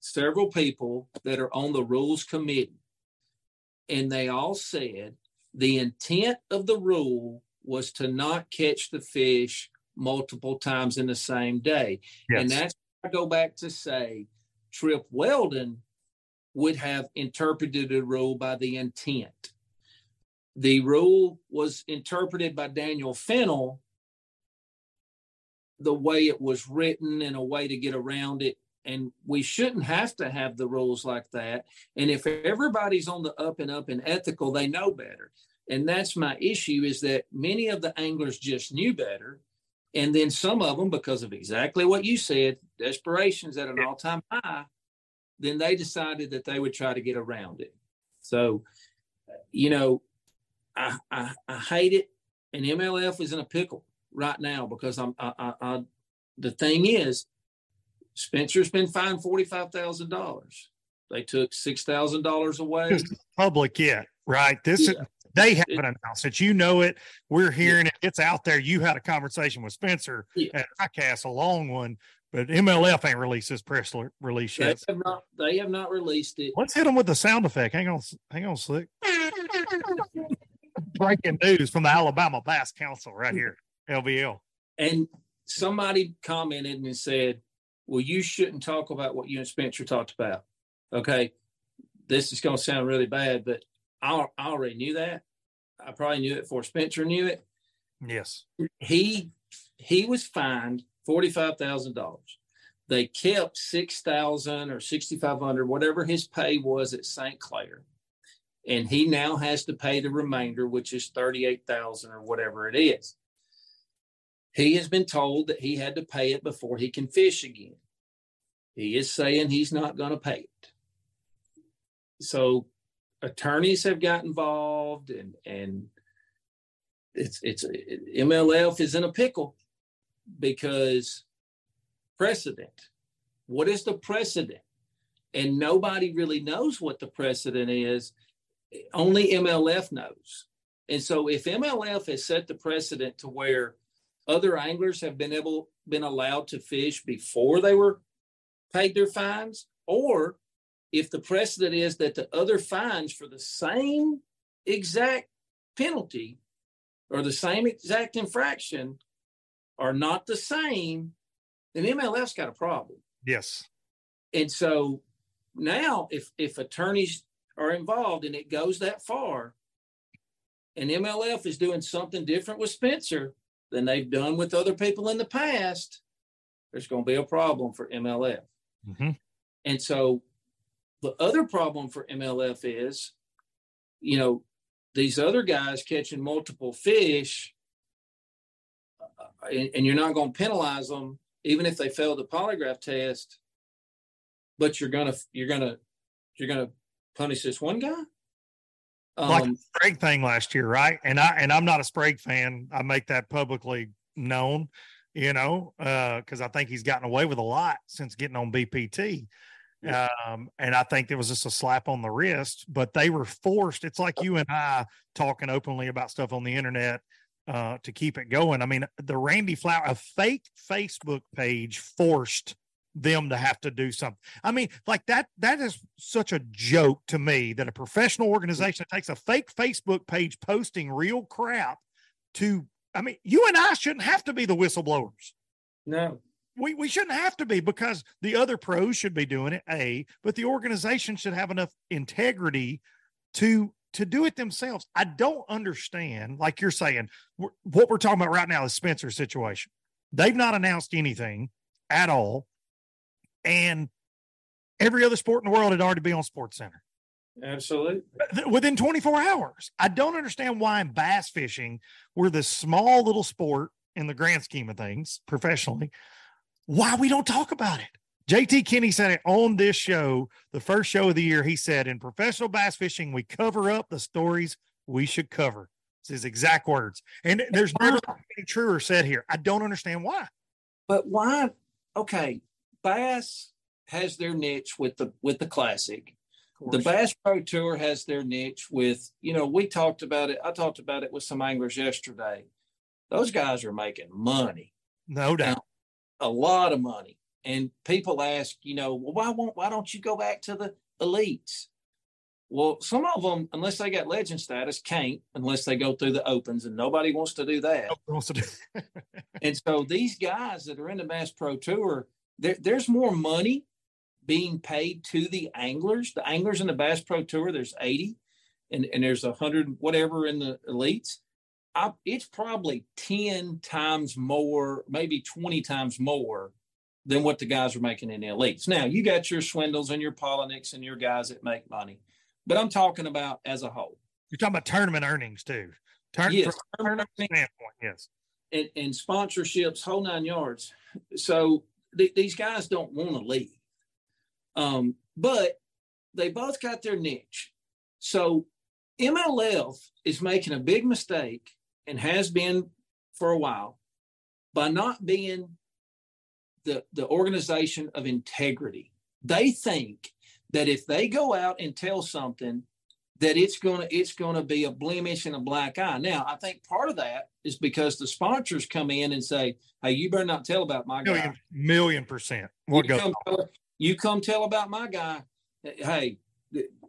several people that are on the rules committee and they all said the intent of the rule was to not catch the fish multiple times in the same day. And Yes. that's I go back to say Trip Weldon would have interpreted the rule by the intent. The rule was interpreted by Daniel Fennell the way it was written and a way to get around it. And we shouldn't have to have the rules like that. And if everybody's on the up and up and ethical, they know better. And that's my issue is that many of the anglers just knew better. And then some of them, because of exactly what you said, desperation's at an all time high, then they decided that they would try to get around it. So, you know, I, I, I hate it. And MLF is in a pickle right now because I'm, I, I, I the thing is, Spencer's been fined $45,000. They took $6,000 away. Just public yet, right? This is they haven't announced it. You know it. We're hearing it. It's out there. You had a conversation with Spencer Yeah. at ICAST, a long one, but MLF ain't released this press release They yet. have not, they have not released it. Let's hit them with the sound effect. Hang on, hang on, slick. Breaking news from the Alabama Bass Council right here, LBL. And somebody commented and said, Well, you shouldn't talk about what you and Spencer talked about. Okay. This is going to sound really bad, but I, I already knew that. I probably knew it before Spencer knew it. Yes. He he was fined forty five thousand dollars. They kept six thousand or sixty five hundred, whatever his pay was at St. Clair, and he now has to pay the remainder, which is thirty eight thousand or whatever it is. He has been told that he had to pay it before he can fish again. He is saying he's not going to pay it. So attorneys have got involved and and it's it's MLF is in a pickle because precedent. What is the precedent? And nobody really knows what the precedent is. Only MLF knows. And so if MLF has set the precedent to where other anglers have been able been allowed to fish before they were paid their fines, or if the precedent is that the other fines for the same exact penalty or the same exact infraction are not the same, then MLF's got a problem. Yes. And so now if if attorneys are involved and it goes that far, and MLF is doing something different with Spencer than they've done with other people in the past, there's going to be a problem for MLF. Mhm. And so the other problem for MLF is, you know, these other guys catching multiple fish, uh, and, and you're not going to penalize them even if they fail the polygraph test, but you're gonna you're gonna you're gonna punish this one guy. Like Um, Sprague thing last year, right? And I and I'm not a Sprague fan. I make that publicly known. you know, because uh, I think he's gotten away with a lot since getting on BPT. Um, and I think it was just a slap on the wrist, but they were forced. It's like you and I talking openly about stuff on the internet uh, to keep it going. I mean, the Randy Flower, a fake Facebook page forced them to have to do something. I mean, like that, that is such a joke to me that a professional organization takes a fake Facebook page posting real crap to, I mean, you and I shouldn't have to be the whistleblowers. No. We, we shouldn't have to be because the other pros should be doing it, A, but the organization should have enough integrity to to do it themselves. I don't understand, like you're saying, we're, what we're talking about right now is Spencer's situation. They've not announced anything at all and every other sport in the world had already been on Sports Center. Absolutely. Within 24 hours. I don't understand why in bass fishing, we're this small little sport in the grand scheme of things professionally, why we don't talk about it. JT Kinney said it on this show, the first show of the year. He said, In professional bass fishing, we cover up the stories we should cover. It's his exact words. And there's never anything truer said here. I don't understand why. But why? Okay, Bass has their niche with the with the classic. The Bass Pro Tour has their niche with, you know, we talked about it. I talked about it with some anglers yesterday. Those guys are making money. No doubt. A lot of money. And people ask, you know, well, why won't why don't you go back to the elites? Well, some of them, unless they got legend status, can't unless they go through the opens, and nobody wants to do that. Wants to do. and so these guys that are in the Bass Pro Tour, there, there's more money being paid to the anglers. The anglers in the Bass Pro Tour, there's 80, and, and there's hundred whatever in the elites. I, it's probably 10 times more, maybe 20 times more than what the guys are making in the elites. Now, you got your Swindles and your Palaniuks and your guys that make money, but I'm talking about as a whole. You're talking about tournament earnings too. Turn, yes, tournament standpoint, yes. And, and sponsorships, whole nine yards. So th- these guys don't want to leave. Um, but they both got their niche. So MLF is making a big mistake and has been for a while by not being the, the organization of integrity. They think that if they go out and tell something that it's gonna it's gonna be a blemish and a black eye. Now, I think part of that is because the sponsors come in and say, "Hey, you better not tell about my million, guy." Million percent. What you come, tell, you come tell about my guy. Hey,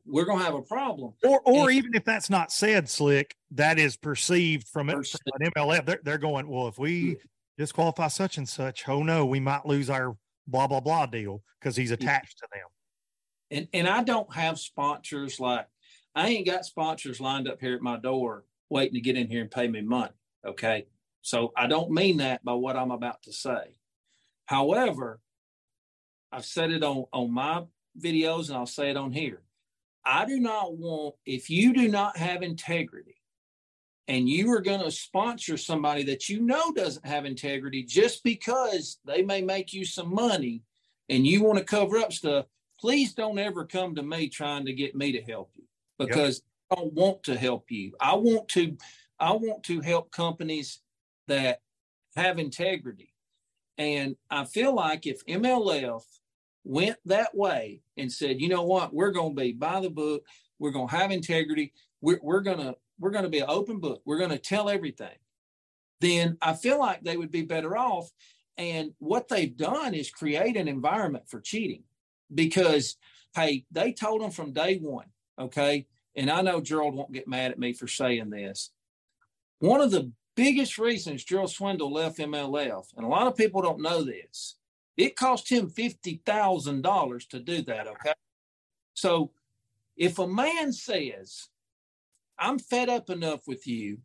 we're gonna have a problem. Or, or and, even if that's not said, slick, that is perceived from, it, from an MLF. They're, they're going, well, if we hmm. disqualify such and such, oh no, we might lose our blah blah blah deal because he's hmm. attached to them. And and I don't have sponsors like I ain't got sponsors lined up here at my door waiting to get in here and pay me money. Okay. So I don't mean that by what I'm about to say. However, I've said it on, on my videos and I'll say it on here. I do not want, if you do not have integrity and you are going to sponsor somebody that you know doesn't have integrity just because they may make you some money and you want to cover up stuff, please don't ever come to me trying to get me to help you because yep. I don't want to help you. I want to I want to help companies that have integrity. And I feel like if MLF went that way and said, you know what, we're going to be by the book, we're going to have integrity, we're, we're going to we're going to be an open book, we're going to tell everything, then I feel like they would be better off. And what they've done is create an environment for cheating because, hey, they told them from day one, okay, and I know Gerald won't get mad at me for saying this. One of the biggest reasons Gerald Swindle left MLF, and a lot of people don't know this, it cost him $50,000 to do that. Okay. So if a man says, I'm fed up enough with you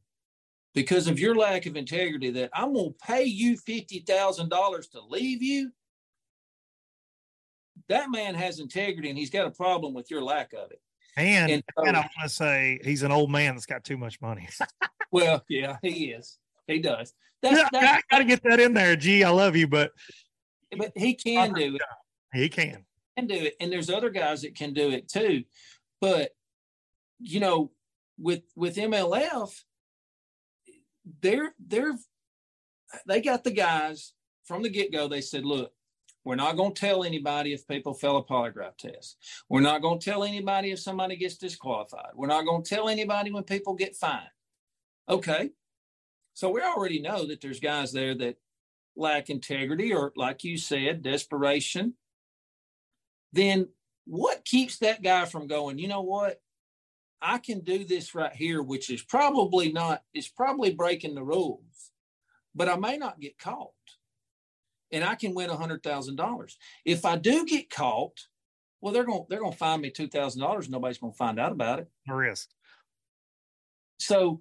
because of your lack of integrity that I'm going to pay you $50,000 to leave you, that man has integrity and he's got a problem with your lack of it. And, and, so, and I want to say he's an old man that's got too much money. well, yeah, he is. He does. That's, yeah, that's, I got to get that in there. Gee, I love you, but but he can do it. He can. Can do it, and there's other guys that can do it too. But you know, with with MLF, they're they're they got the guys from the get go. They said, look, we're not going to tell anybody if people fail a polygraph test. We're not going to tell anybody if somebody gets disqualified. We're not going to tell anybody when people get fined. Okay. So we already know that there's guys there that lack integrity or, like you said, desperation. Then what keeps that guy from going, you know what? I can do this right here, which is probably not, it's probably breaking the rules, but I may not get caught and I can win a hundred thousand dollars. If I do get caught, well, they're going they're going to find me two thousand dollars. Nobody's going to find out about it. The Risk. So,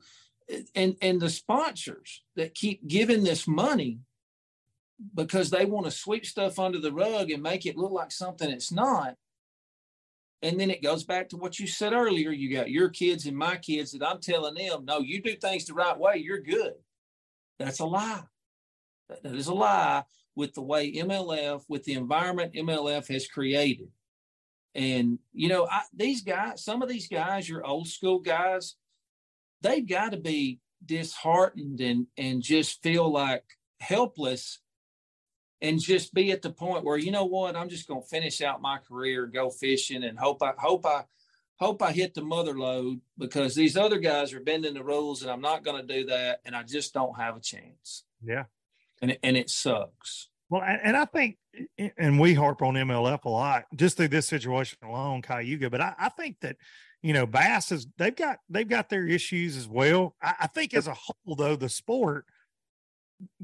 and and the sponsors that keep giving this money because they want to sweep stuff under the rug and make it look like something it's not. And then it goes back to what you said earlier. You got your kids and my kids that I'm telling them, no, you do things the right way, you're good. That's a lie. That is a lie with the way MLF, with the environment MLF has created. And, you know, I, these guys, some of these guys, your old school guys, they've got to be disheartened and, and just feel like helpless and just be at the point where, you know what, I'm just going to finish out my career, go fishing and hope I, hope I, hope I hit the mother load because these other guys are bending the rules and I'm not going to do that. And I just don't have a chance. Yeah and and it sucks. Well, and, and I think, and we harp on MLF a lot just through this situation alone, Cayuga. But I, I think that you know Bass is they've got they've got their issues as well. I, I think as a whole, though, the sport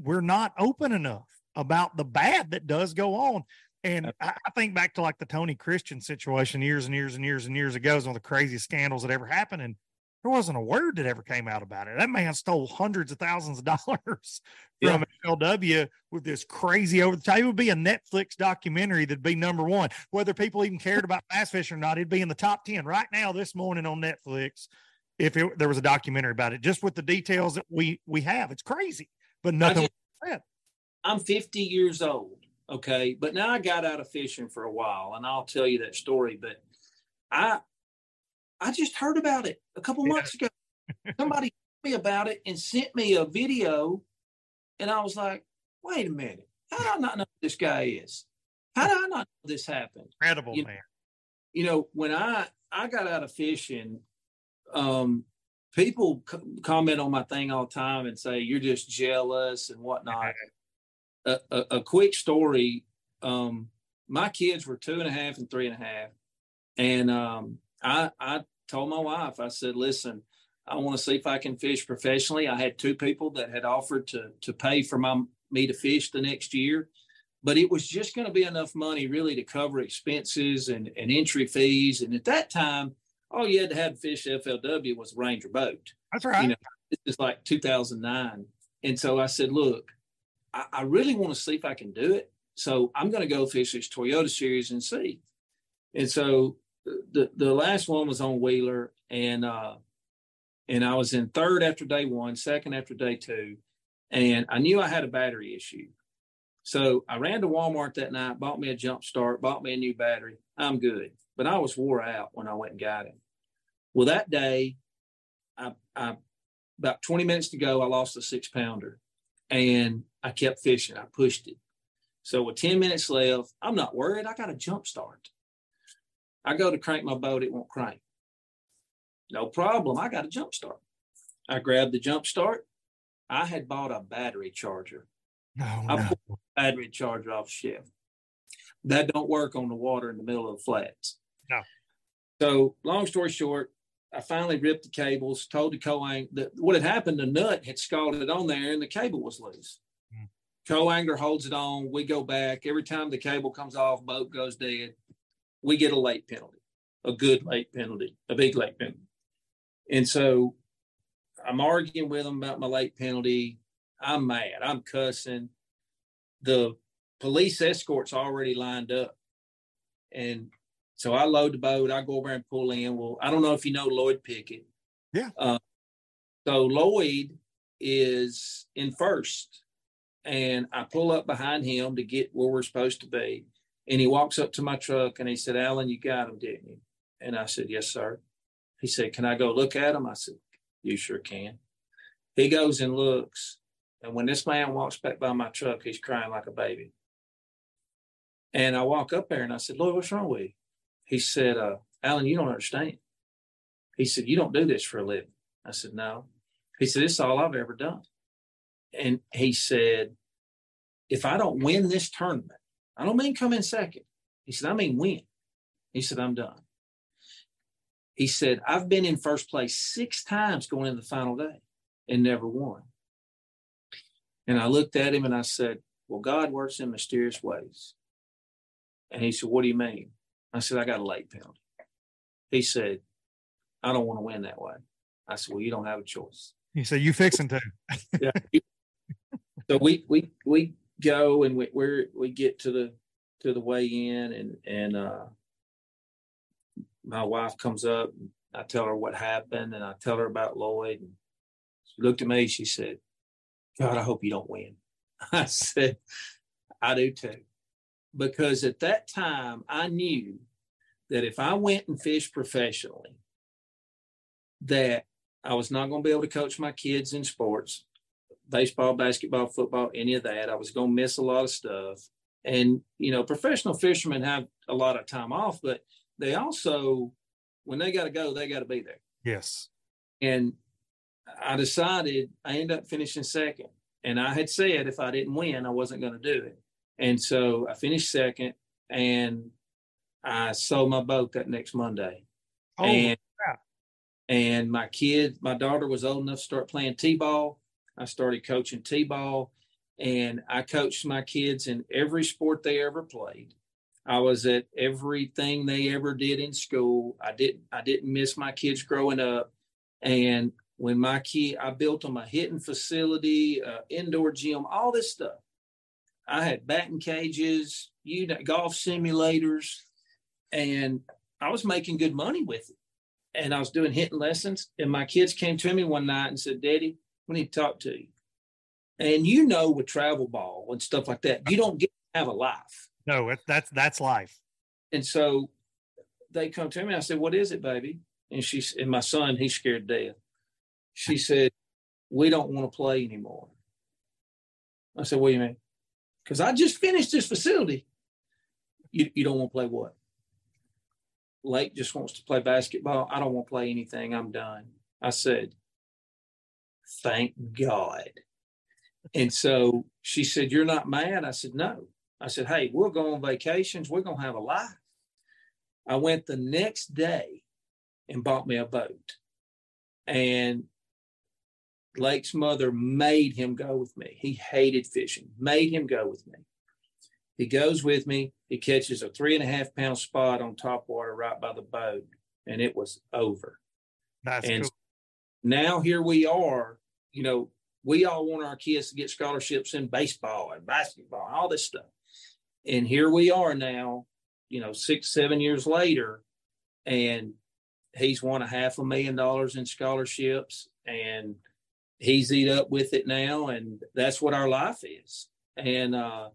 we're not open enough about the bad that does go on. And I, I, think back to like the Tony Christian situation years and years and years and years ago, is one of the craziest scandals that ever happened. And there wasn't a word that ever came out about it. That man stole hundreds of thousands of dollars from yeah. LW with this crazy over the top. It would be a Netflix documentary that'd be number one. Whether people even cared about bass fishing or not, it'd be in the top 10 right now this morning on Netflix. If it, there was a documentary about it, just with the details that we we have, it's crazy, but nothing. Just, I'm 50 years old, okay, but now I got out of fishing for a while, and I'll tell you that story. But I I just heard about it a couple yeah. months ago. Somebody told me about it and sent me a video, and I was like, "Wait a minute! How do I not know who this guy is? How do I not know this happened?" Incredible you man. Know, you know, when I I got out of fishing, um, people c- comment on my thing all the time and say you're just jealous and whatnot. a, a, a, quick story. Um, my kids were two and a half and three and a half, and um, I I told my wife, I said, listen, I want to see if I can fish professionally. I had two people that had offered to to pay for my me to fish the next year, but it was just going to be enough money really to cover expenses and, and entry fees. And at that time, all you had to have to fish FLW was a Ranger boat. That's right. You know, this is like 2009. And so I said, look, I, I really want to see if I can do it. So I'm going to go fish this Toyota series and see. And so the the last one was on Wheeler, and uh, and I was in third after day one, second after day two, and I knew I had a battery issue. So I ran to Walmart that night, bought me a jump start, bought me a new battery. I'm good, but I was wore out when I went and got it. Well, that day, I, I about 20 minutes to go, I lost a six pounder, and I kept fishing. I pushed it. So with 10 minutes left, I'm not worried. I got a jump start. I go to crank my boat, it won't crank. No problem. I got a jump start. I grabbed the jump start. I had bought a battery charger. Oh, I pulled a battery charger off shelf. That don't work on the water in the middle of the flats. No. So long story short, I finally ripped the cables, told the co-angler that what had happened, the nut had scalded on there and the cable was loose. Mm. Co-angler holds it on. We go back. Every time the cable comes off, boat goes dead we get a late penalty, a good late penalty, a big late penalty. And so I'm arguing with them about my late penalty. I'm mad. I'm cussing. The police escort's already lined up. And so I load the boat. I go over and pull in. Well, I don't know if you know Lloyd Pickett. Yeah. Uh, so Lloyd is in first. And I pull up behind him to get where we're supposed to be. And he walks up to my truck and he said, Alan, you got him, didn't you? And I said, Yes, sir. He said, Can I go look at him? I said, You sure can. He goes and looks. And when this man walks back by my truck, he's crying like a baby. And I walk up there and I said, Lloyd, what's wrong with you? He said, uh, Alan, you don't understand. He said, You don't do this for a living. I said, No. He said, This is all I've ever done. And he said, If I don't win this tournament, I don't mean come in second. He said, I mean win. He said, I'm done. He said, I've been in first place six times going into the final day and never won. And I looked at him and I said, Well, God works in mysterious ways. And he said, What do you mean? I said, I got a late penalty. He said, I don't want to win that way. I said, Well, you don't have a choice. He said, You fixing to. yeah. So we we we go and we we we get to the to the weigh in and and uh my wife comes up and I tell her what happened and I tell her about Lloyd and she looked at me, she said, God, I hope you don't win. I said, I do too. Because at that time, I knew that if I went and fished professionally, that I was not going to be able to coach my kids in sports, baseball, basketball, football, any of that. I was going to miss a lot of stuff. And, you know, professional fishermen have a lot of time off, but they also, when they got to go, they got to be there. Yes. And I decided I ended up finishing second. And I had said if I didn't win, I wasn't going to do it. And so I finished second and I sold my boat that next Monday. Oh, and, crap. and my kid, my daughter was old enough to start playing T ball. I started coaching T ball and I coached my kids in every sport they ever played. I was at everything they ever did in school. I didn't I didn't miss my kids growing up. And when my kid, I built them a hitting facility, uh, indoor gym, all this stuff. I had batting cages, you know, golf simulators, and I was making good money with it. And I was doing hitting lessons. And my kids came to me one night and said, Daddy, we need to talk to you. And you know, with travel ball and stuff like that, you don't get to have a life. No, that's that's life. And so they come to me. I said, "What is it, baby?" And she and my son, he's scared to death. She said, "We don't want to play anymore." I said, "What do you mean?" Because I just finished this facility. You you don't want to play what? Lake just wants to play basketball. I don't want to play anything. I'm done. I said, "Thank God." And so she said, "You're not mad?" I said, "No." I said, Hey, we'll go on vacations. We're going to have a life. I went the next day and bought me a boat. And Lake's mother made him go with me. He hated fishing, made him go with me. He goes with me. He catches a three and a half pound spot on top water right by the boat, and it was over. That's and cool. now here we are, you know, we all want our kids to get scholarships in baseball and basketball all this stuff. And here we are now, you know, six, seven years later, and he's won a half a million dollars in scholarships and he's eat up with it now. And that's what our life is. And uh,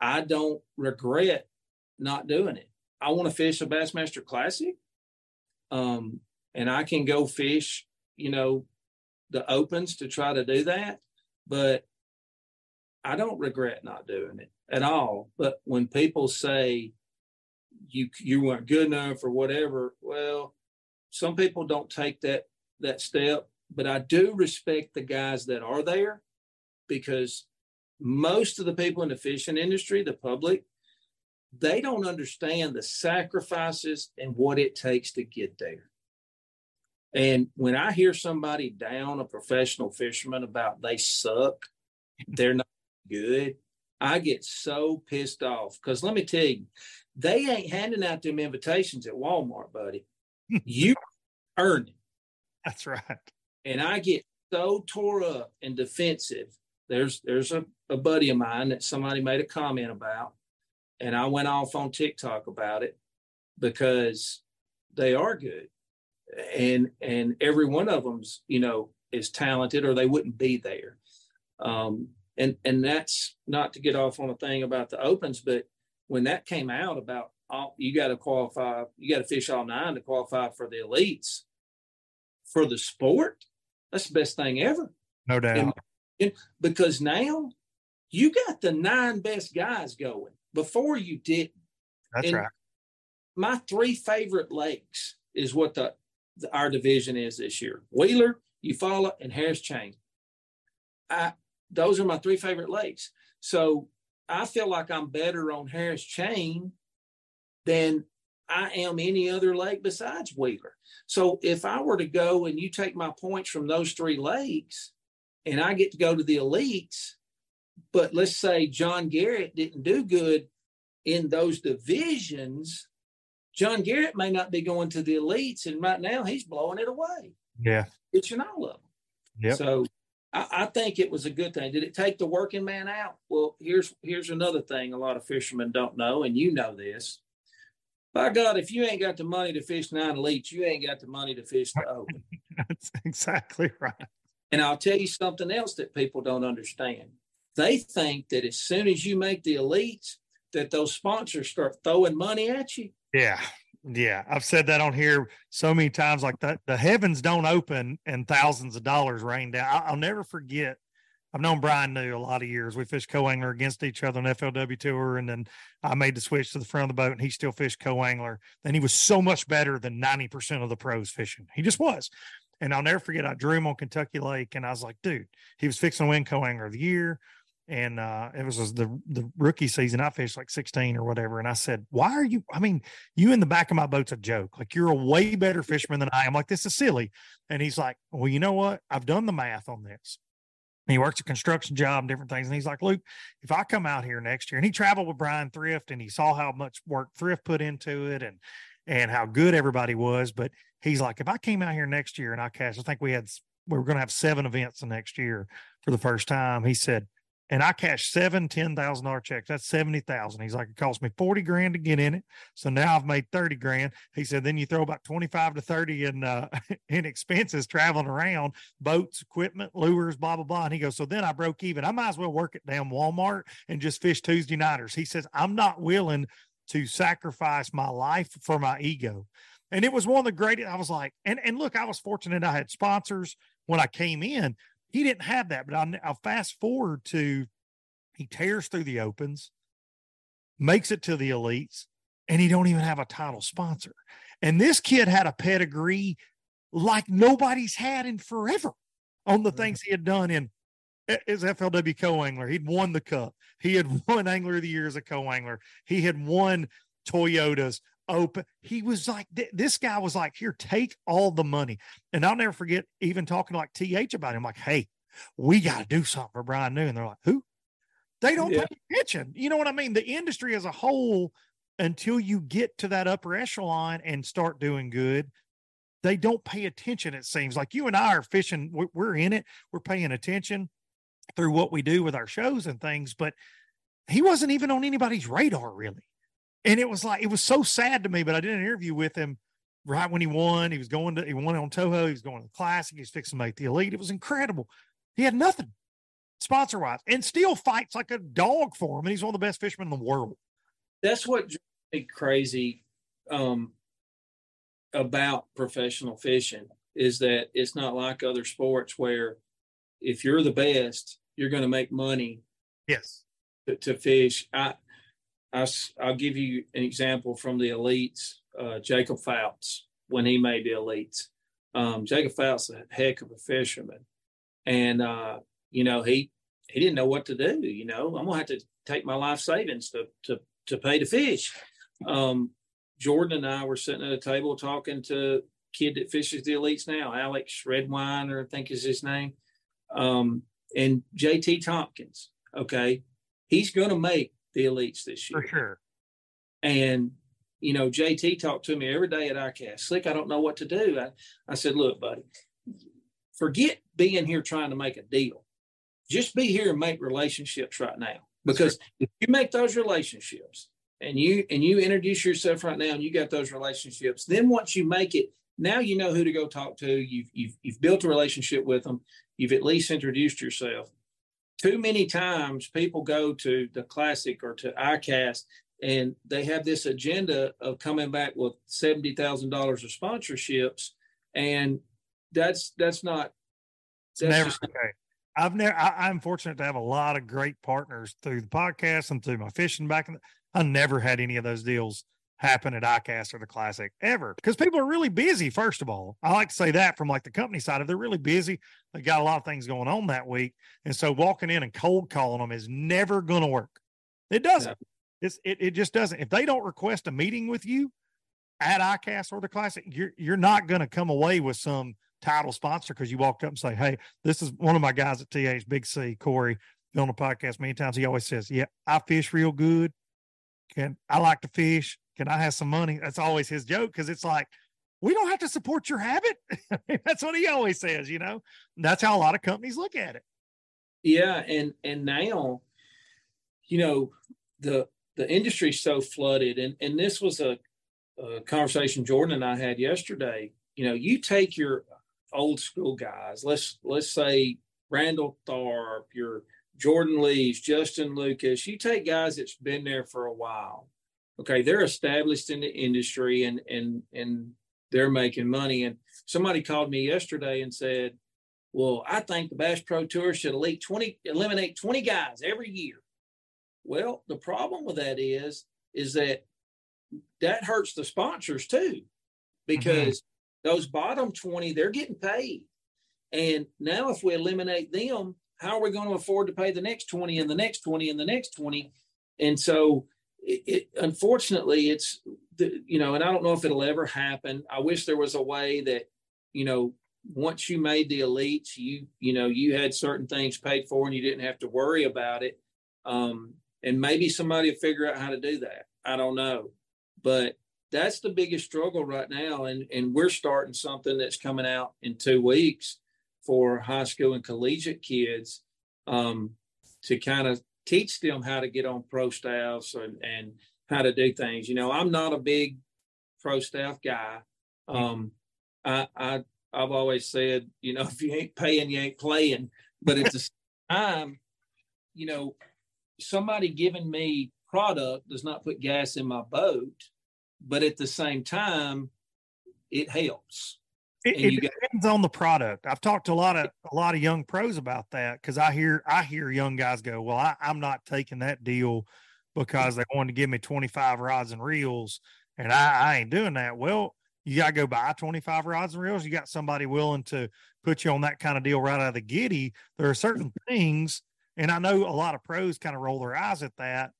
I don't regret not doing it. I want to fish a Bassmaster Classic. Um, and I can go fish, you know, the opens to try to do that. But I don't regret not doing it at all. But when people say you you weren't good enough or whatever, well, some people don't take that that step. But I do respect the guys that are there because most of the people in the fishing industry, the public, they don't understand the sacrifices and what it takes to get there. And when I hear somebody down a professional fisherman about they suck, they're not good, I get so pissed off. Because let me tell you, they ain't handing out them invitations at Walmart, buddy. you earned it. That's right. And I get so tore up and defensive. There's there's a, a buddy of mine that somebody made a comment about, and I went off on TikTok about it because they are good. And and every one of them's, you know, is talented or they wouldn't be there. Um, and and that's not to get off on a thing about the opens, but when that came out about all, you got to qualify, you got to fish all nine to qualify for the elites for the sport. That's the best thing ever. No doubt. And because now you got the nine best guys going. Before you didn't. That's And right. My three favorite lakes is what the our division is this year: Wheeler, Eufaula, and Harris Chain. I those are my three favorite lakes. So I feel like I'm better on Harris Chain than I am any other lake besides Wheeler. So if I were to go and you take my points from those three lakes and I get to go to the elites, but let's say John Garrett didn't do good in those divisions, John Garrett may not be going to the elites, and right now he's blowing it away, Yeah. pitching all of them. Yeah. So I, I think it was a good thing. Did it take the working man out? Well, here's here's another thing a lot of fishermen don't know, and you know this. By God, if you ain't got the money to fish nine elites, you ain't got the money to fish the open. That's exactly right. And I'll tell you something else that people don't understand. They think that as soon as you make the elites, that those sponsors start throwing money at you. Yeah. Yeah. I've said that on here so many times. Like the, the heavens don't open and thousands of dollars rain down. I'll never forget. I've known Brian New a lot of years. We fished co angler against each other on FLW tour. And then I made the switch to the front of the boat and he still fished co angler. And he was so much better than 90% of the pros fishing. He just was. And I'll never forget, I drew him on Kentucky Lake and I was like, dude, he was fixing to win co angler of the year. And uh, it was the the rookie season. I fished like 16 or whatever. And I said, Why are you? I mean, you in the back of my boat's a joke. Like you're a way better fisherman than I am. Like this is silly. And he's like, Well, you know what? I've done the math on this. And he works a construction job different things. And he's like, Luke, if I come out here next year, and he traveled with Brian Thrift and he saw how much work Thrift put into it and and how good everybody was. But he's like, if I came out here next year and I cast, I think we had we were going to have seven events the next year for the first time. He said, and I cashed seven ten thousand dollar checks. That's seventy thousand. He's like, it cost me forty grand to get in it. So now I've made thirty grand. He said, then you throw about twenty five to thirty in uh, in expenses traveling around, boats, equipment, lures, blah blah blah. And he goes, so then I broke even. I might as well work at damn Walmart and just fish Tuesday nighters. He says, I'm not willing to sacrifice my life for my ego. And it was one of the greatest. I was like, and and look, I was fortunate. I had sponsors when I came in he didn't have that, but I'll, I'll, fast forward to he tears through the opens, makes it to the elites, and he don't even have a title sponsor. And this kid had a pedigree like nobody's had in forever on the things he had done in eh, as FLW co-angler. He'd won the cup. He had won angler of the year as a co-angler. He had won Toyotas open. He was like, th- this guy was like, here, take all the money. And I'll never forget even talking to like TH about him, like, hey, we got to do something for Brian New. And they're like, who? They don't yeah. pay attention. You know what I mean? The industry as a whole, until you get to that upper echelon and start doing good, they don't pay attention. It seems like you and I are fishing, we're in it, we're paying attention through what we do with our shows and things, but he wasn't even on anybody's radar really. And it was like, it was so sad to me, but I did an interview with him right when he won. He was going to, he won on Toho. He was going to the classic. He was fixing to make the elite. It was incredible. He had nothing sponsor wise and still fights like a dog for him. And he's one of the best fishermen in the world. That's what me crazy um, about professional fishing is that it's not like other sports where if you're the best, you're going to make money. Yes. To, to fish. I, I, I'll give you an example from the elites. Uh, Jacob Foutz, when he made the elites, um, Jacob Foutz a heck of a fisherman, and uh, you know he he didn't know what to do. You know, I'm gonna have to take my life savings to to to pay to fish. Um, Jordan and I were sitting at a table talking to kid that fishes the elites now, Alex Redwine, I think is his name, um, and JT Tompkins. Okay, he's going to make the elites this year for sure. And you know, JT talked to me every day at ICAST. Slick, I don't know what to do. I, I said, look, buddy, forget being here trying to make a deal. Just be here and make relationships right now. Because if you make those relationships and you and you introduce yourself right now and you got those relationships, then once you make it, now you know who to go talk to. You've you've you've built a relationship with them. You've at least introduced yourself. Too many times people go to the classic or to ICAST and they have this agenda of coming back with seventy thousand dollars of sponsorships, and that's that's not that's never okay. I've never. I, am fortunate to have a lot of great partners through the podcast and through my fishing back. In the, I never had any of those deals happen at ICAST or the Classic ever because people are really busy. First of all, I like to say that from like the company side, if they're really busy, they got a lot of things going on that week, and so walking in and cold calling them is never going to work. It doesn't. Yeah. It's it, it just doesn't. If they don't request a meeting with you at ICAST or the Classic, you're you're not going to come away with some title sponsor because you walked up and say, Hey, this is one of my guys at TH, Big C, Corey, on the podcast many times. He always says, Yeah, I fish real good. Can I like to fish? Can I have some money? That's always his joke because it's like, we don't have to support your habit. that's what he always says, you know. That's how a lot of companies look at it. Yeah, and and now, you know, the the industry's so flooded, and and this was a, a conversation Jordan and I had yesterday. You know, you take your old school guys. Let's let's say Randall Tharp, your Jordan Lees, Justin Lucas. You take guys that's been there for a while. Okay, they're established in the industry and and and they're making money. And somebody called me yesterday and said, "Well, I think the Bass Pro Tour should elite twenty eliminate twenty guys every year." Well, the problem with that is is that that hurts the sponsors too, mm-hmm. because those bottom 20, they're getting paid. And now, if we eliminate them, how are we going to afford to pay the next 20 and the next 20 and the next 20? And so, it, it, unfortunately, it's, the, you know, and I don't know if it'll ever happen. I wish there was a way that, you know, once you made the elites, you, you know, you had certain things paid for and you didn't have to worry about it. Um, and maybe somebody will figure out how to do that. I don't know. But that's the biggest struggle right now. And, and we're starting something that's coming out in two weeks for high school and collegiate kids um, to kind of teach them how to get on pro staffs and, and how to do things. You know, I'm not a big pro staff guy. Um, I, I, I've always said, you know, if you ain't paying, you ain't playing. But at the same time, you know, somebody giving me product does not put gas in my boat but at the same time, it helps. It, it got- depends on the product. I've talked to a lot of a lot of young pros about that because I hear I hear young guys go, "Well, I, I'm not taking that deal because they wanted to give me 25 rods and reels, and I, I ain't doing that." Well, you got to go buy 25 rods and reels. You got somebody willing to put you on that kind of deal right out of the giddy. There are certain things, and I know a lot of pros kind of roll their eyes at that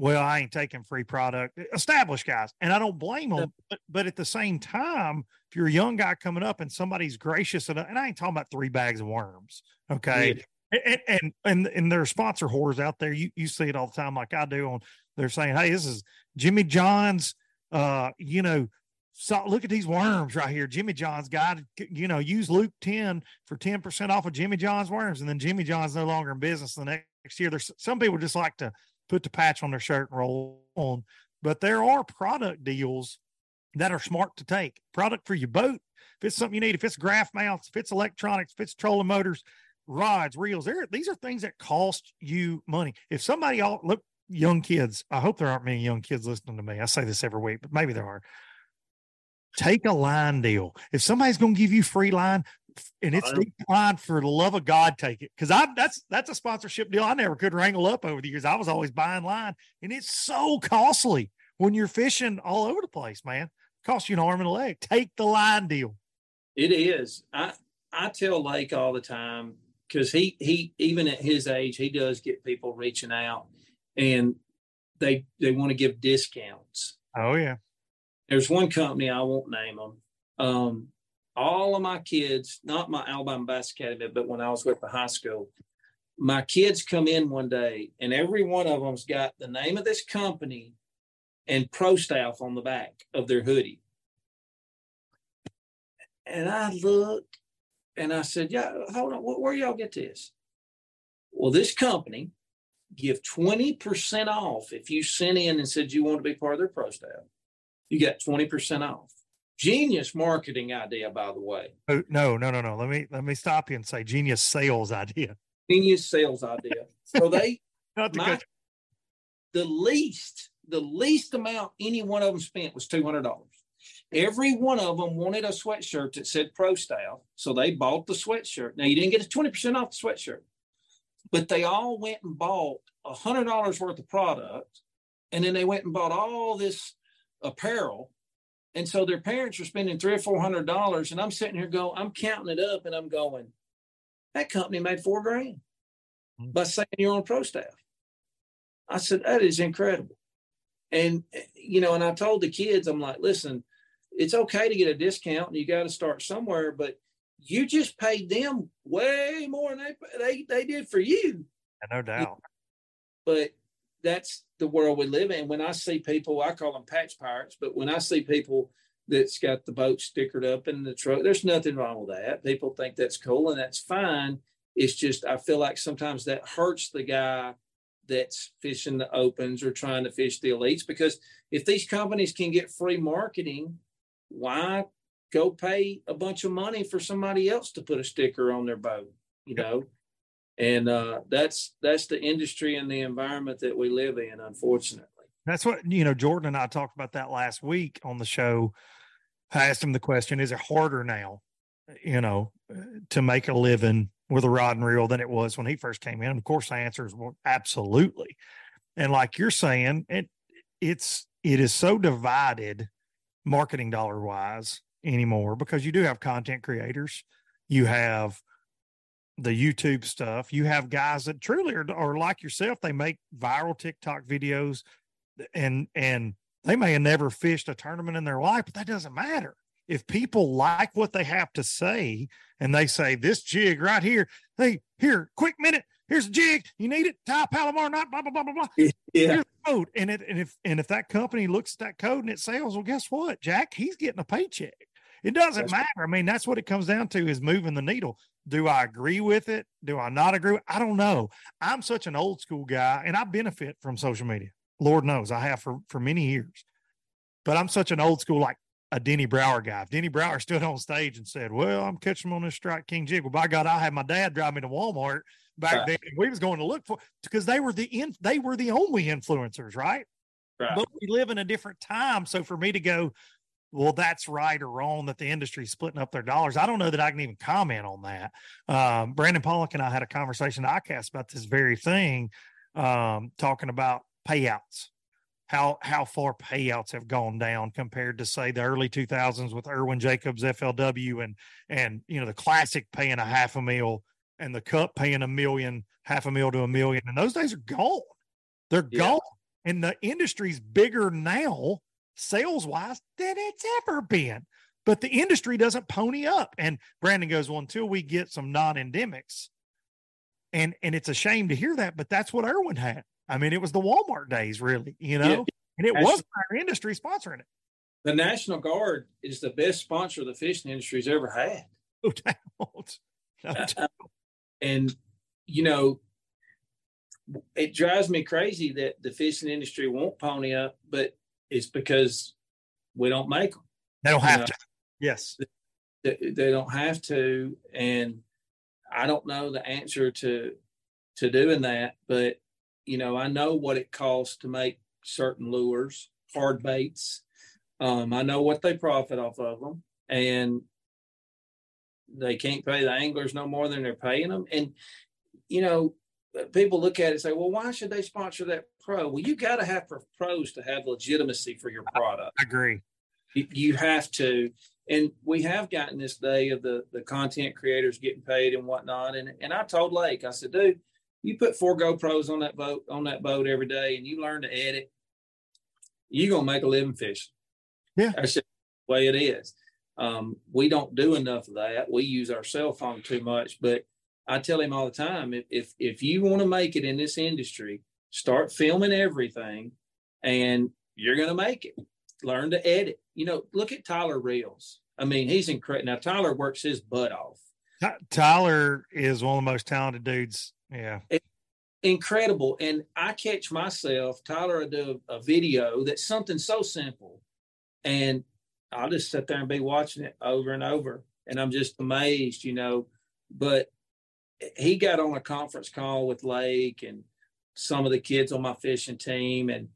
well, I ain't taking free product. Established guys, and I don't blame them. But, but at the same time, if you're a young guy coming up and somebody's gracious enough, and I ain't talking about three bags of worms, okay. Yeah. And, and and and there are sponsor whores out there. You you see it all the time, like I do. On they're saying, "Hey, this is Jimmy John's." Uh, you know, so look at these worms right here. Jimmy John's got, you know, use Luke 10 for 10% off of Jimmy John's worms. And then Jimmy John's no longer in business the next year. There's some people just like to put the patch on their shirt and roll on. But there are product deals that are smart to take. Product for your boat, if it's something you need, if it's graph mounts, if it's electronics, if it's trolling motors, rods, reels, there these are things that cost you money. If somebody all look young kids, I hope there aren't many young kids listening to me. I say this every week, but maybe there are. Take a line deal. If somebody's going to give you free line, and it's declined for the love of God, take it. Cause I that's that's a sponsorship deal I never could wrangle up over the years. I was always buying line, and it's so costly when you're fishing all over the place, man. It costs you an arm and a leg. Take the line deal. It is. I I tell Lake all the time because he he even at his age he does get people reaching out and they they want to give discounts. Oh yeah. There's one company I won't name them. Um, all of my kids, not my Alabama Bass Academy, but when I was with the high school, my kids come in one day and every one of them's got the name of this company and pro staff on the back of their hoodie. And I looked and I said, Yeah, hold on, where y'all get this? Well, this company give 20% off if you sent in and said you want to be part of their pro staff. You got 20% off. Genius marketing idea, by the way. Oh, no, no, no, no. Let me let me stop you and say genius sales idea. Genius sales idea. So they Not my, the least the least amount any one of them spent was two hundred dollars. Every one of them wanted a sweatshirt that said Pro Staff, so they bought the sweatshirt. Now you didn't get a twenty percent off the sweatshirt. but they all went and bought a hundred dollars worth of product, and then they went and bought all this apparel, and so their parents are spending three or four hundred dollars, and I'm sitting here going, I'm counting it up, and I'm going, that company made four grand mm-hmm. by saying you're on pro staff. I said that is incredible, and you know, and I told the kids, I'm like, listen, it's okay to get a discount, and you got to start somewhere, but you just paid them way more than they they, they did for you. No doubt. But that's the world we live in. When I see people, I call them patch pirates, but when I see people that's got the boat stickered up in the truck, there's nothing wrong with that. People think that's cool and that's fine. It's just I feel like sometimes that hurts the guy that's fishing the opens or trying to fish the elites because if these companies can get free marketing, why go pay a bunch of money for somebody else to put a sticker on their boat, you know? And uh, that's that's the industry and the environment that we live in, unfortunately. That's what you know. Jordan and I talked about that last week on the show. I asked him the question: Is it harder now, you know, to make a living with a rod and reel than it was when he first came in? And of course, the answer is well, absolutely. And like you're saying, it it's it is so divided, marketing dollar wise, anymore because you do have content creators, you have the YouTube stuff, you have guys that truly are, are like yourself. They make viral TikTok videos, and and they may have never fished a tournament in their life, but that doesn't matter. If people like what they have to say and they say this jig right here, hey, here, quick minute, here's a jig, you need it, tie Palomar knot, blah blah blah blah blah. Yeah. Here's the code, and it and if and if that company looks at that code and it sells, well, guess what, Jack? He's getting a paycheck. It doesn't that's matter. I mean, that's what it comes down to is moving the needle. Do I agree with it? Do I not agree? I don't know. I'm such an old school guy and I benefit from social media. Lord knows I have for, for many years. But I'm such an old school, like a Denny Brauer guy. If Denny Brauer stood on stage and said, Well, I'm catching them on this Strike King jig. Well, by God, I had my dad drive me to Walmart back right. then. We was going to look for because they were the in, they were the only influencers, right? right? But we live in a different time. So for me to go, well, that's right or wrong that the industry's splitting up their dollars. I don't know that I can even comment on that. Um, Brandon Pollock and I had a conversation at ICAST about this very thing, um, talking about payouts, how how far payouts have gone down compared to say the early 2000s with Irwin Jacobs FLW and and you know the classic paying a half a mil and the cup paying a million, half a mil to a million, and those days are gone. They're yeah. gone, and the industry's bigger now sales wise than it's ever been. But the industry doesn't pony up. And Brandon goes, Well, until we get some non endemics, and and it's a shame to hear that, but that's what Irwin had. I mean, it was the Walmart days, really, you know, yeah. and it was our industry sponsoring it. The National Guard is the best sponsor the fishing industry's ever had. No doubt. No doubt. Uh, and you know, it drives me crazy that the fishing industry won't pony up, but it's because we don't make them. They don't have know? to. Yes. They, they don't have to. And I don't know the answer to to doing that, but you know, I know what it costs to make certain lures, hard baits. Um, I know what they profit off of them, and they can't pay the anglers no more than they're paying them. And you know, people look at it and say, well, why should they sponsor that pro? Well, you got to have pros to have legitimacy for your product. I agree. You, you have to. And we have gotten this day of the, the content creators getting paid and whatnot. And, and I told Lake, I said, dude, you put four GoPros on that boat on that boat every day and you learn to edit, you're gonna make a living fishing. Yeah. That's just the way it is. Um, we don't do enough of that. We use our cell phone too much, but I tell him all the time if if, if you want to make it in this industry, start filming everything, and you're going to make it. Learn to edit. You know, look at Tyler Reels. I mean, he's incredible. Now Tyler works his butt off. Tyler is one of the most talented dudes. Yeah. Incredible. And I catch myself, Tyler will do a, a, video that's something so simple. And I'll just sit there and be watching it over and over. And I'm just amazed, you know. But he got on a conference call with Lake and some of the kids on my fishing team and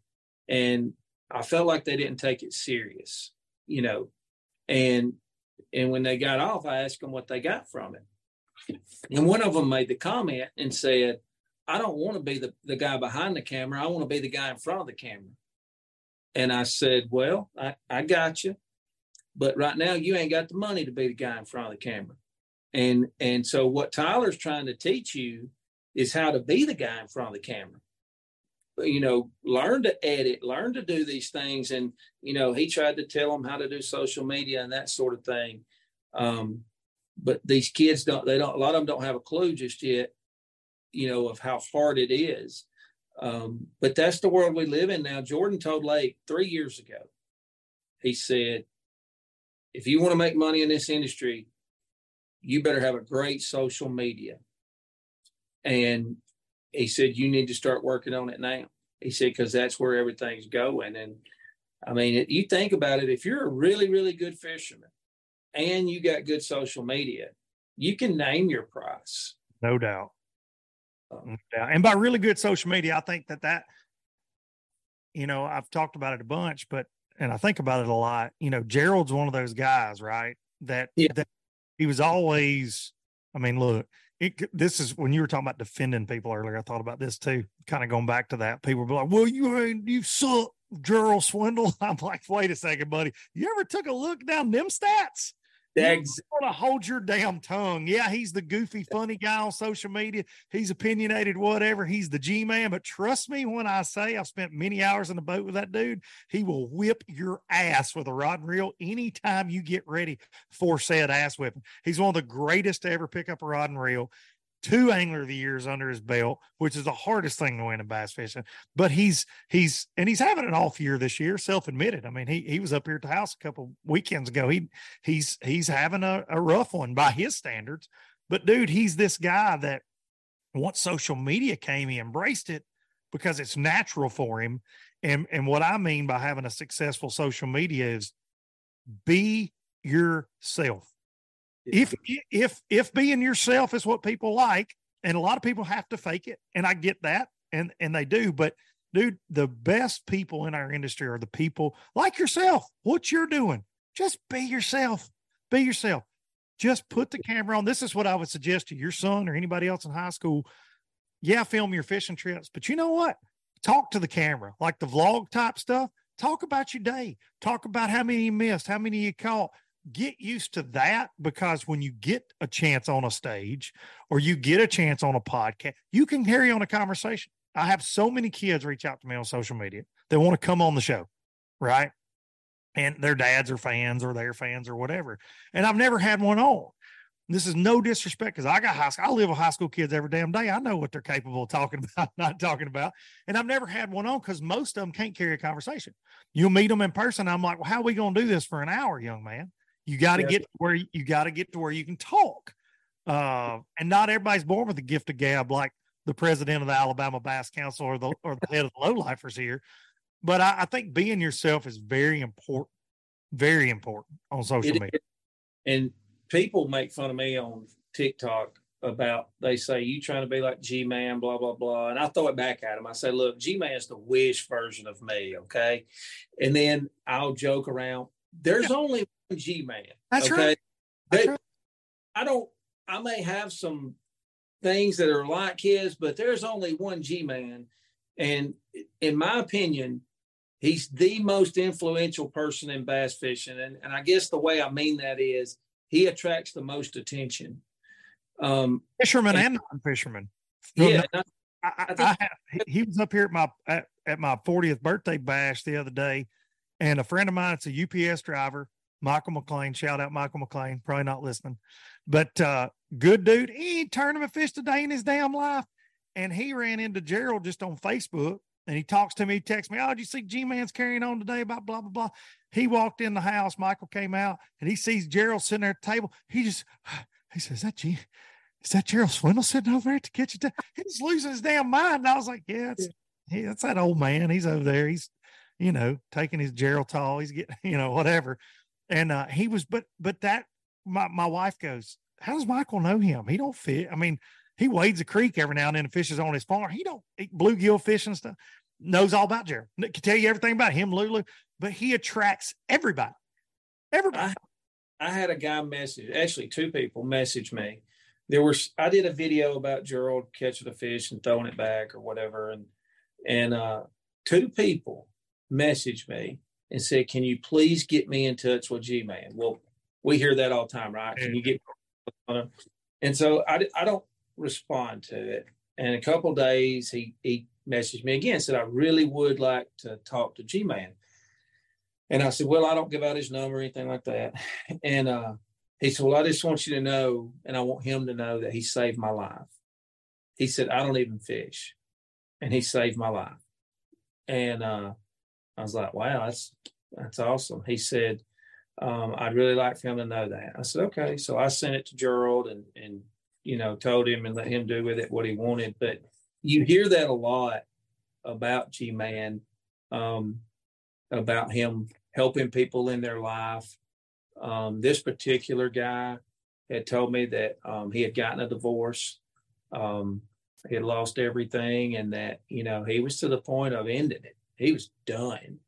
and I felt like they didn't take it serious, you know. And and when they got off, I asked them what they got from it. And one of them made the comment and said, I don't want to be the, the guy behind the camera. I want to be the guy in front of the camera. And I said, Well, I, I got you. But right now you ain't got the money to be the guy in front of the camera. And and so what Tyler's trying to teach you is how to be the guy in front of the camera. You know, learn to edit, learn to do these things. And, you know, he tried to tell them how to do social media and that sort of thing. Um, but these kids don't, they don't, a lot of them don't have a clue just yet, you know, of how hard it is. Um, but that's the world we live in now. Jordan told Lake three years ago, he said, if you want to make money in this industry, you better have a great social media. And he said, you need to start working on it now. He said, because that's where everything's going. And I mean, you think about it, if you're a really, really good fisherman and you got good social media, you can name your price. No doubt. Uh, no doubt. And by really good social media, I think that that, you know, I've talked about it a bunch, but, and I think about it a lot, you know, Gerald's one of those guys, right? That, Yeah. that he was always, I mean, look, it, this is when you were talking about defending people earlier. I thought about this too, kind of going back to that. People be like, well, you ain't, you suck, Gerald Swindle. I'm like, wait a second, buddy. You ever took a look down them stats? Ex- want to hold your damn tongue. Yeah, he's the goofy, funny guy on social media. He's opinionated, whatever. He's the G man. But trust me when I say I've spent many hours in the boat with that dude. He will whip your ass with a rod and reel anytime you get ready for said ass whipping. He's one of the greatest to ever pick up a rod and reel. Two angler of the years under his belt, which is the hardest thing to win in bass fishing. But he's he's and he's having an off year this year, self admitted. I mean, he he was up here at the house a couple weekends ago. He he's he's having a, a rough one by his standards. But dude, he's this guy that once social media came, he embraced it because it's natural for him. And and what I mean by having a successful social media is be yourself. If if if being yourself is what people like, and a lot of people have to fake it, and I get that, and and they do, but dude, the best people in our industry are the people like yourself. What you're doing, just be yourself. Be yourself. Just put the camera on. This is what I would suggest to your son or anybody else in high school. Yeah, film your fishing trips, but you know what? Talk to the camera, like the vlog type stuff. Talk about your day. Talk about how many you missed, how many you caught. Get used to that because when you get a chance on a stage or you get a chance on a podcast, you can carry on a conversation. I have so many kids reach out to me on social media. They want to come on the show, right? And their dads are fans or they're fans or whatever. And I've never had one on. This is no disrespect because I got high school. I live with high school kids every damn day. I know what they're capable of talking about, not talking about. And I've never had one on because most of them can't carry a conversation. You'll meet them in person. I'm like, well, how are we going to do this for an hour, young man? You got to Yeah. get to where you, got to get to where you can talk. Uh, and not everybody's born with a gift of gab, like the president of the Alabama Bass Council or the or the head of the lowlifers here. But I, I think being yourself is very important, very important on social It media. And people make fun of me on TikTok about they say you trying to be like G Man, blah blah blah, and I throw it back at them. I say, look, G Man's the wish version of me, okay? And then I'll joke around. There's only one G Man. That's okay? right. That's right. I don't. I may have some things that are like his, but there's only one G Man, and in my opinion, he's the most influential person in bass fishing. And and I guess the way I mean that is he attracts the most attention. Um, Fishermen and- and non-fishermen. Yeah, and I- I, I, I think- I have, he- he was up here at my at, at my 40th birthday bash the other day, and a friend of mine, it's a UPS driver, Michael McLean. Shout out Michael McLean, probably not listening, but uh, good dude. He ain't a day in his damn life, and he ran into Gerald just on Facebook, and he talks to me. Texts me, "Oh, did you see G Man's carrying on today about blah blah blah?" He walked in the house. Michael came out, and he sees Gerald sitting there at the table. He just he says, "Is that G." Is that Gerald Swindle sitting over there at the kitchen? ta-" He's losing his damn mind. And I was like, yeah, it's, he, that's that old man. He's over there. He's, you know, taking his Gerald tall. He's getting, you know, whatever. And uh, he was, but, but that, my, my wife goes, how does Michael know him? He don't fit. I mean, he wades a creek every now and then and fishes on his farm. He don't eat bluegill fish and stuff. Knows all about Gerald. Can tell you everything about him, Lulu. But he attracts everybody. Everybody. I had a guy message, actually two people message me there was I did a video about Gerald catching a fish and throwing it back or whatever, and and uh, two people messaged me and said, "Can you please get me in touch with G Man?" Well, we hear that all the time, right? Can you get? And so I I don't respond to it. And a couple days he he messaged me again, said I really would like to talk to G Man. And I said, Well, I don't give out his number or anything like that. And uh, he said, Well, I just want you to know, and I want him to know that he saved my life. He said, I don't even fish. And he saved my life. And uh, I was like, Wow, that's that's awesome. He said, um, I'd really like for him to know that. I said, Okay. So I sent it to Gerald and and you know, told him and let him do with it what he wanted. But you hear that a lot about G Man. Um, about him helping people in their life. Um, this particular guy had told me that um, he had gotten a divorce. Um, he had lost everything, and that you know he was to the point of ending it. He was done.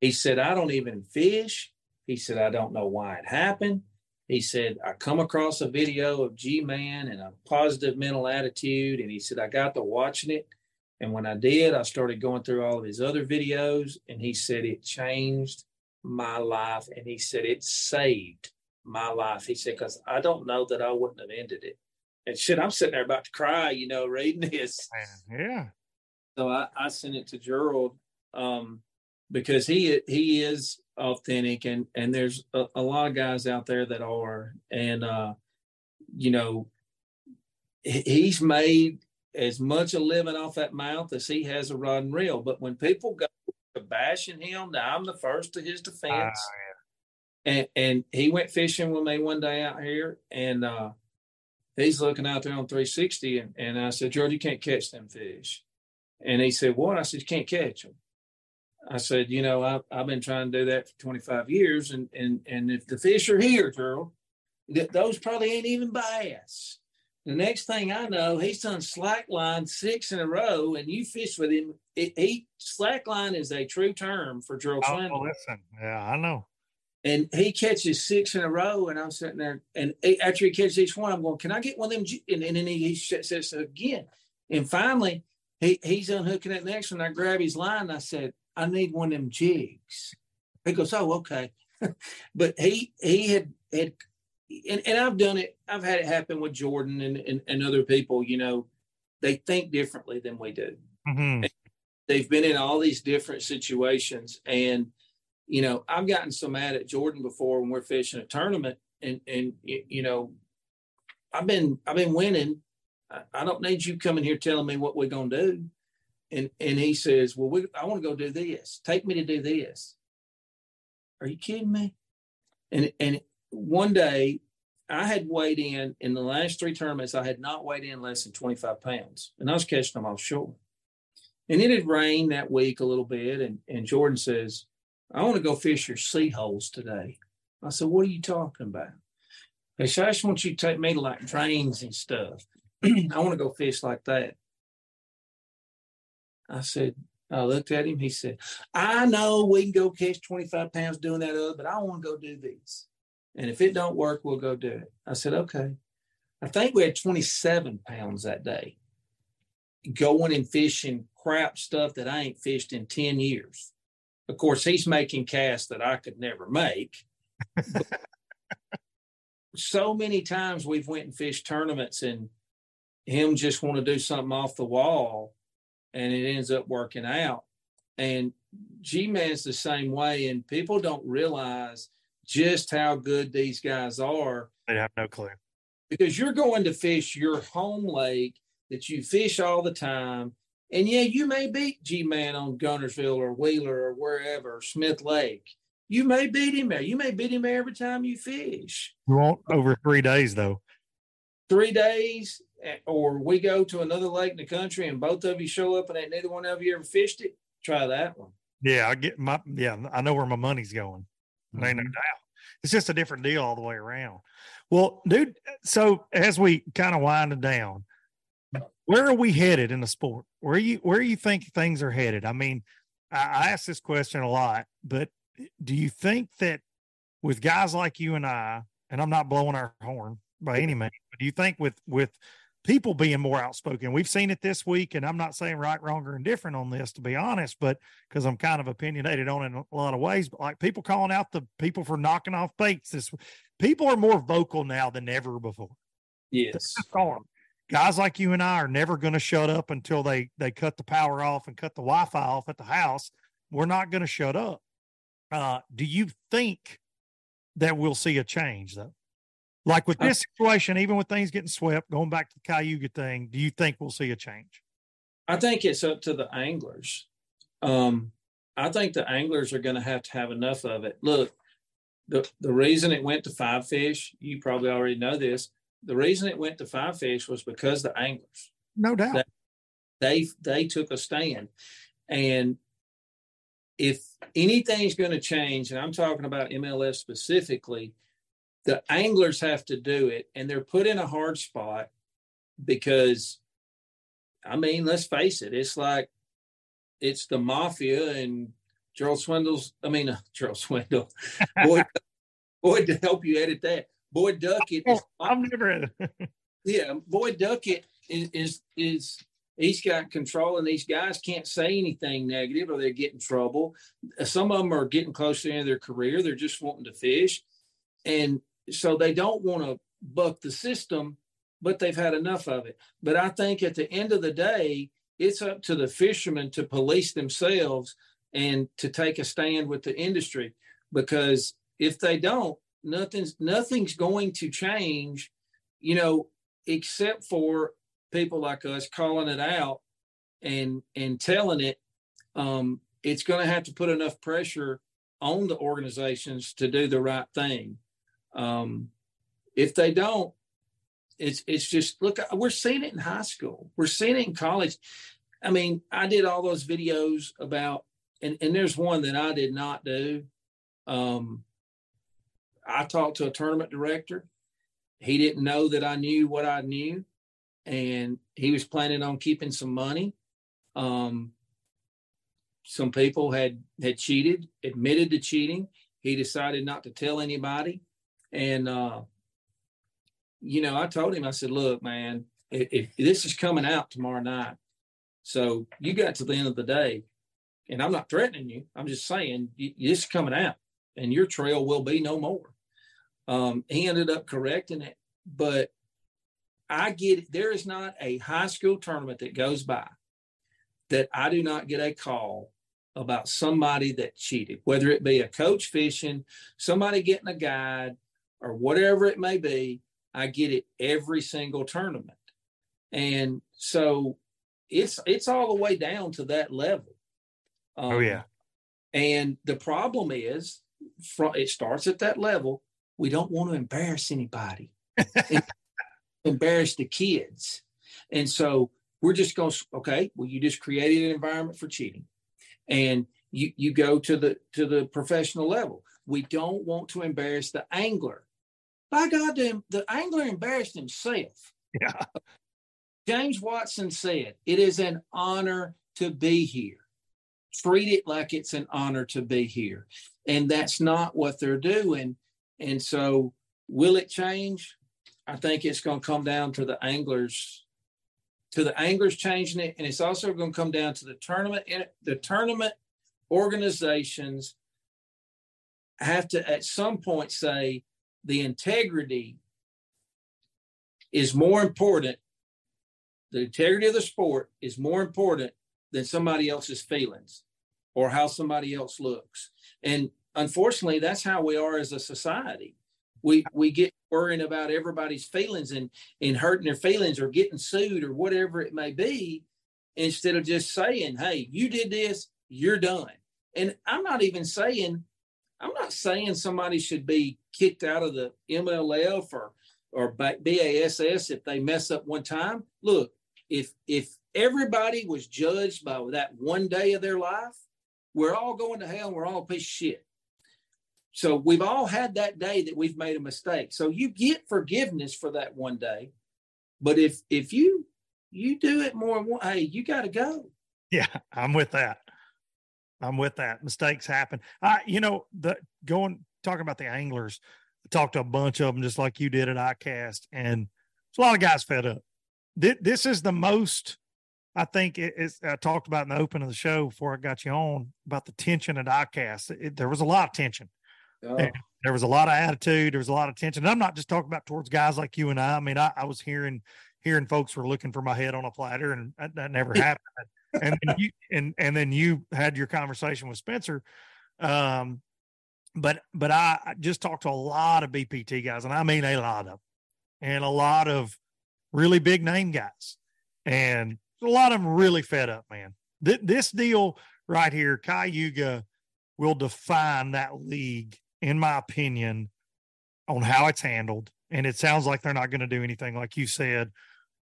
He said, "I don't even fish." He said, "I don't know why it happened." He said, "I come across a video of G Man and a positive mental attitude," and he said, "I got to watching it." And when I did, I started going through all of his other videos, and he said it changed my life. And he said it saved my life. He said, because I don't know that I wouldn't have ended it. And shit, I'm sitting there about to cry, you know, reading this. Yeah. So I, I sent it to Gerald um, because he he is authentic, and and there's a, a lot of guys out there that are, and uh, you know, he's made as much a living off that mouth as he has a rod and reel. But when people go to bashing him, now I'm the first to his defense. Uh, yeah. And and he went fishing with me one day out here, and uh, he's looking out there on 360, and, and I said, George, you can't catch them fish. And he said, What? I said, You can't catch them. I said, You know, I, I've been trying to do that for 25 years, and and and if the fish are here, Gerald, th- those probably ain't even bass. The next thing I know, he's done slackline six in a row, and you fish with him. It, he slackline is a true term for Gerald oh, Swindle. listen, yeah, I know. And he catches six in a row, and I'm sitting there, and after he catches each one, I'm going, "Can I get one of them?" And, and then he, he says again, and finally, he he's unhooking that next one. I grab his line, and I said, "I need one of them jigs." He goes, "Oh, okay," but he he had had and, and I've done it. I've had it happen with Jordan and, and, and other people. You know, they think differently than we do. hmm They've been in all these different situations, and you know, I've gotten so mad at Jordan before when we're fishing a tournament, and and you know, I've been I've been winning. I, don't need you coming here telling me what we're gonna do. And and he says, well, we I want to go do this. Take me to do this. Are you kidding me? And and one day I had weighed in in the last three tournaments. I had not weighed in less than 25 pounds, and I was catching them offshore. And it had rained that week a little bit, and, and Jordan says, I want to go fish your sea holes today. I said, What are you talking about? They said, I just want you to take me to like drains and stuff. I want to go fish like that. I said, I looked at him. He said, I know we can go catch 25 pounds doing that other, but I want to go do this. And if it don't work, we'll go do it. I said, okay. I think we had 27 pounds that day going and fishing crap stuff that I ain't fished in 10 years. Of course, he's making casts that I could never make. so many times we've went and fished tournaments and him just want to do something off the wall and it ends up working out. And G Man's the same way. And people don't realize just how good these guys are They have no clue. because you're going to fish your home lake that you fish all the time. And yeah, you may beat G Man on Guntersville or Wheeler or wherever, Smith Lake. You may beat him there. You may beat him there every time you fish. We won't over three days though. Three days, or we go to another lake in the country and both of you show up and ain't neither one of you ever fished it. Try that one. Yeah, I get my yeah, I know where my money's going. There ain't no Mhm. doubt. It's just a different deal all the way around. Well, dude, so as we kind of wind it down, where are we headed in the sport? Where you where you think things are headed? I mean, I, I ask this question a lot, but do you think that with guys like you and I, and I'm not blowing our horn, by any means. But do you think with with people being more outspoken, we've seen it this week, and I'm not saying right, wrong, or indifferent on this to be honest, but because I'm kind of opinionated on it in a lot of ways. But like people calling out the people for knocking off baits, this people are more vocal now than ever before. Yes. Guys like you and I are never going to shut up until they they cut the power off and cut the Wi-Fi off at the house. We're not going to shut up. Uh, do you think that we'll see a change though? Like with this situation, even with things getting swept, going back to the Cayuga thing, do you think we'll see a change? I think it's up to the anglers. Um, I think the anglers are going to have to have enough of it. Look, the the reason it went to five fish, you probably already know this. The reason it went to five fish was because the anglers. No doubt. They they took a stand, and if anything's going to change, and I'm talking about MLF specifically, the anglers have to do it and they're put in a hard spot because I mean, let's face it, it's like it's the mafia and Gerald Swindle's I mean uh, Gerald Swindle. Boy Boyd to help you edit that. Boyd Duckett is, I'm never yeah, Boyd Duckett is, is is he's got control and these guys can't say anything negative or they get in trouble. Some of them are getting close to the end of their career. They're just wanting to fish. And so they don't want to buck the system, but they've had enough of it. But I think at the end of the day, it's up to the fishermen to police themselves and to take a stand with the industry because if they don't, nothing's nothing's going to change, you know, except for people like us calling it out and and telling it. Um, it's going to have to put enough pressure on the organizations to do the right thing. Um, if they don't, it's it's just look. We're seeing it in high school. We're seeing it in college. I mean, I did all those videos about, and and there's one that I did not do. Um, I talked to a tournament director. He didn't know that I knew what I knew, and he was planning on keeping some money. Um, some people had had cheated, admitted to cheating. He decided not to tell anybody. And, uh, you know, I told him, I said, look, man, if, if this is coming out tomorrow night, so you got to the end of the day, and I'm not threatening you. I'm just saying this is coming out, and your trail will be no more. Um, he ended up correcting it, but I get it. There is not a high school tournament that goes by that I do not get a call about somebody that cheated, whether it be a coach fishing, somebody getting a guide, or whatever it may be, I get it every single tournament. And so it's it's all the way down to that level. Um, oh yeah. And the problem is, from it starts at that level. We don't want to embarrass anybody, embarrass the kids, and so we're just going. To okay, well, you just created an environment for cheating, and you you go to the to the professional level. We don't want to embarrass the angler by God, the, the angler embarrassed himself. Yeah. James Watson said, It is an honor to be here. Treat it like it's an honor to be here. And that's not what they're doing. And so, will it change? I think it's going to come down to the anglers, to the anglers changing it, and it's also going to come down to the tournament. Eh, the tournament organizations have to, at some point, say, the integrity is more important. The integrity of the sport is more important than somebody else's feelings or how somebody else looks. And unfortunately, that's how we are as a society. We we get worrying about everybody's feelings and and hurting their feelings or getting sued or whatever it may be, instead of just saying, "Hey, you did this, you're done." And I'm not even saying I'm not saying somebody should be kicked out of the MLF or or BASS if they mess up one time. Look, if if everybody was judged by that one day of their life, we're all going to hell and we're all a piece of shit. So we've all had that day that we've made a mistake. So you get forgiveness for that one day. But if if you you do it more hey, you got to go. Yeah, I'm with that. I'm with that. Mistakes happen. Uh, you know, the going talking about the anglers, I talked to a bunch of them just like you did at ICAST, and there's a lot of guys fed up. This is the most I think it is. I talked about in the open of the show before I got you on about the tension at ICAST. It, there was a lot of tension. Oh. There was a lot of attitude. There was a lot of tension. And I'm not just talking about towards guys like you and I. I mean, I, I was hearing hearing folks were looking for my head on a platter, and that, that never happened. And then you and and then you had your conversation with Spencer. Um, but but I just talked to a lot of BPT guys, and I mean a lot of, and a lot of really big name guys, and a lot of them really fed up, man. Th- this deal right here, Cayuga will define that league, in my opinion, on how it's handled. And it sounds like they're not going to do anything, like you said.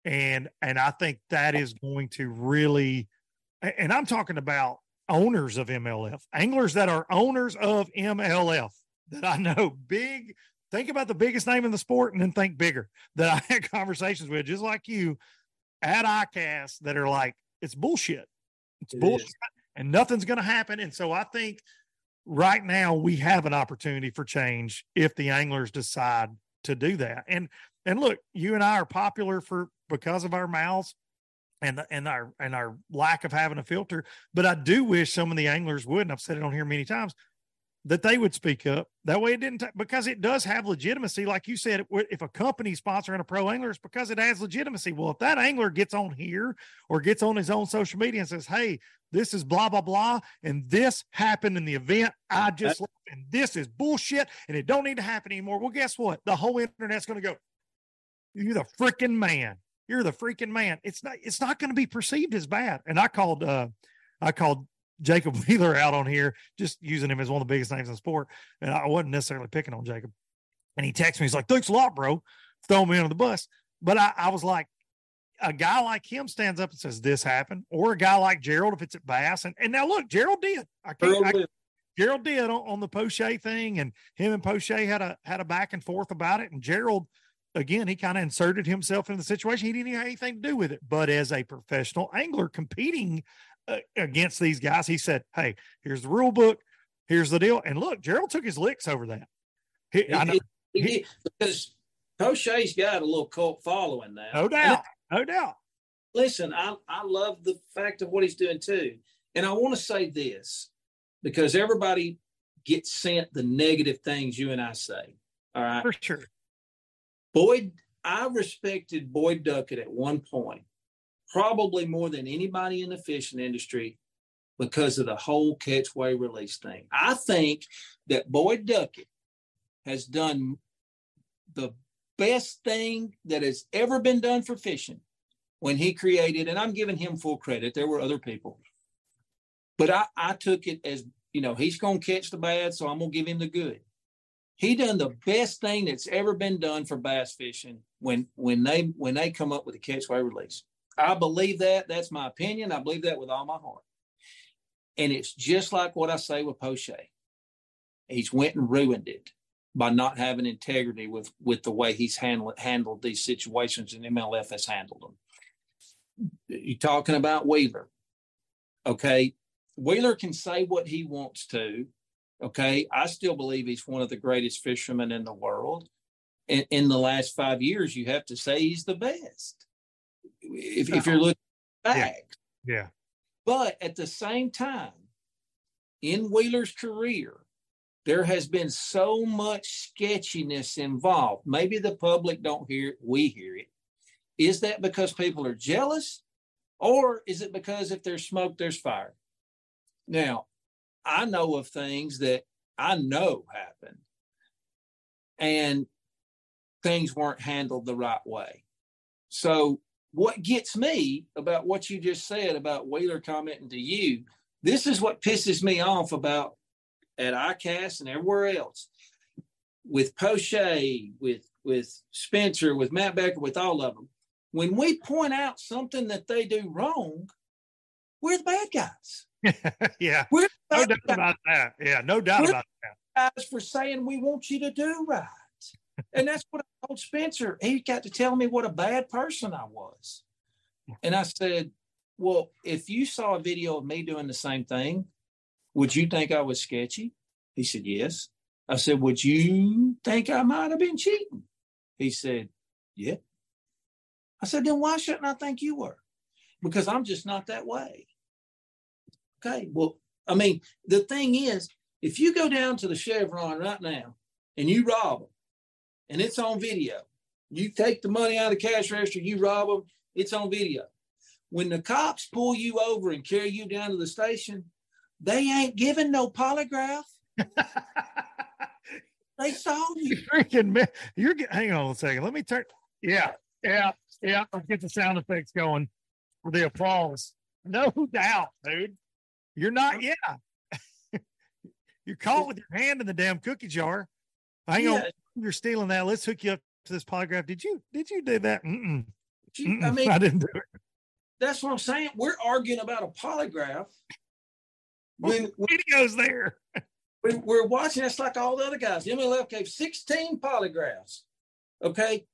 And and I think that is going to really and I'm talking about owners of MLF, anglers that are owners of MLF that I know big. Think about the biggest name in the sport and then think bigger that I had conversations with, just like you at ICAST that are like, it's bullshit. It's it bullshit. Is. And nothing's going to happen. And so I think right now we have an opportunity for change if the anglers decide to do that. And and look, you and I are popular for because of our mouths and and our and our lack of having a filter. But I do wish some of the anglers would, and I've said it on here many times, that they would speak up. That way, it didn't t- because it does have legitimacy. Like you said, if a company sponsoring a pro angler, it's because it has legitimacy. Well, if that angler gets on here or gets on his own social media and says, "Hey, this is blah blah blah," and this happened in the event I just and this is bullshit, and it don't need to happen anymore. Well, guess what? The whole internet's going to go. You're the freaking man. You're the freaking man. It's not. It's not going to be perceived as bad. And I called. uh I called Jacob Wheeler out on here, just using him as one of the biggest names in sport. And I wasn't necessarily picking on Jacob. And he texted me, he's like, thanks a lot, bro. Throw me under the bus. But I, I was like, a guy like him stands up and says, This happened, or a guy like Gerald, if it's at Bass. And, and now look, Gerald did. I can't, Gerald I, did. Gerald did on, on the Poche thing, and him and Poche had a had a back and forth about it. And Gerald, again, he kind of inserted himself in the situation. He didn't have anything to do with it. But as a professional angler competing uh, against these guys. He said, "Hey, here's the rule book. Here's the deal." And look, Gerald took his licks over that. He, I know, he, he, because Poche's got a little cult following now. No doubt. no doubt. Listen, I I love the fact of what he's doing too, and I want to say this because everybody gets sent the negative things you and I say. All right, for sure. Boyd, I respected Boyd Duckett at one point probably more than anybody in the fishing industry because of the whole catch weigh release thing. I think that Boyd Duckett has done the best thing that has ever been done for fishing when he created, and I'm giving him full credit. There were other people, but I, I took it as you know he's going to catch the bad, so I'm going to give him the good. He done the best thing that's ever been done for bass fishing when when they when they come up with a catch weigh release. I believe that. That's my opinion. I believe that with all my heart. And it's just like what I say with Poche. He's went and ruined it by not having integrity with with the way he's handled handled these situations and MLF has handled them. You're talking about Wheeler. Okay. Wheeler can say what he wants to. Okay. I still believe he's one of the greatest fishermen in the world. In, in the last five years, you have to say he's the best if, if you're looking back. Yeah. yeah. But at the same time, in Wheeler's career, there has been so much sketchiness involved. Maybe the public don't hear it, we hear it. Is that because people are jealous? Or is it because if there's smoke, there's fire? Now, I know of things that I know happened and things weren't handled the right way. So what gets me about what you just said about Wheeler commenting to you, this is what pisses me off about at ICAST and everywhere else with Poche, with with Spencer, with Matt Becker, with all of them. When we point out something that they do wrong, we're the bad guys. yeah, we're no doubt guys. about that. Yeah, no doubt we're about that. Guys for saying we want you to do right and that's what I told Spencer. He got to tell me what a bad person I was. And I said, Well, if you saw a video of me doing the same thing, would you think I was sketchy? He said, Yes. I said, Would you think I might have been cheating? He said, Yeah. I said, Then why shouldn't I think you were? Because I'm just not that way. Okay. Well, I mean, the thing is, if you go down to the Chevron right now and you rob them, and it's on video, you take the money out of the cash register, you rob them, it's on video. When the cops pull you over and carry you down to the station, they ain't giving no polygraph. they saw you. freaking man. You're getting, hang on a second. Let me turn. Yeah, yeah, yeah. Let's get the sound effects going for the applause. No doubt, dude. You're not. Yeah, you're caught with your hand in the damn cookie jar. Hang Yeah. on, you're stealing that. Let's hook you up to this polygraph. Did you? Did you do that? Mm-mm. You- I Mm-mm. mean, I didn't do it. that's what I'm saying. We're arguing about a polygraph. Oh, when, Video's there. when we're watching, it's like all the other guys. The MLF gave 16 polygraphs. Okay.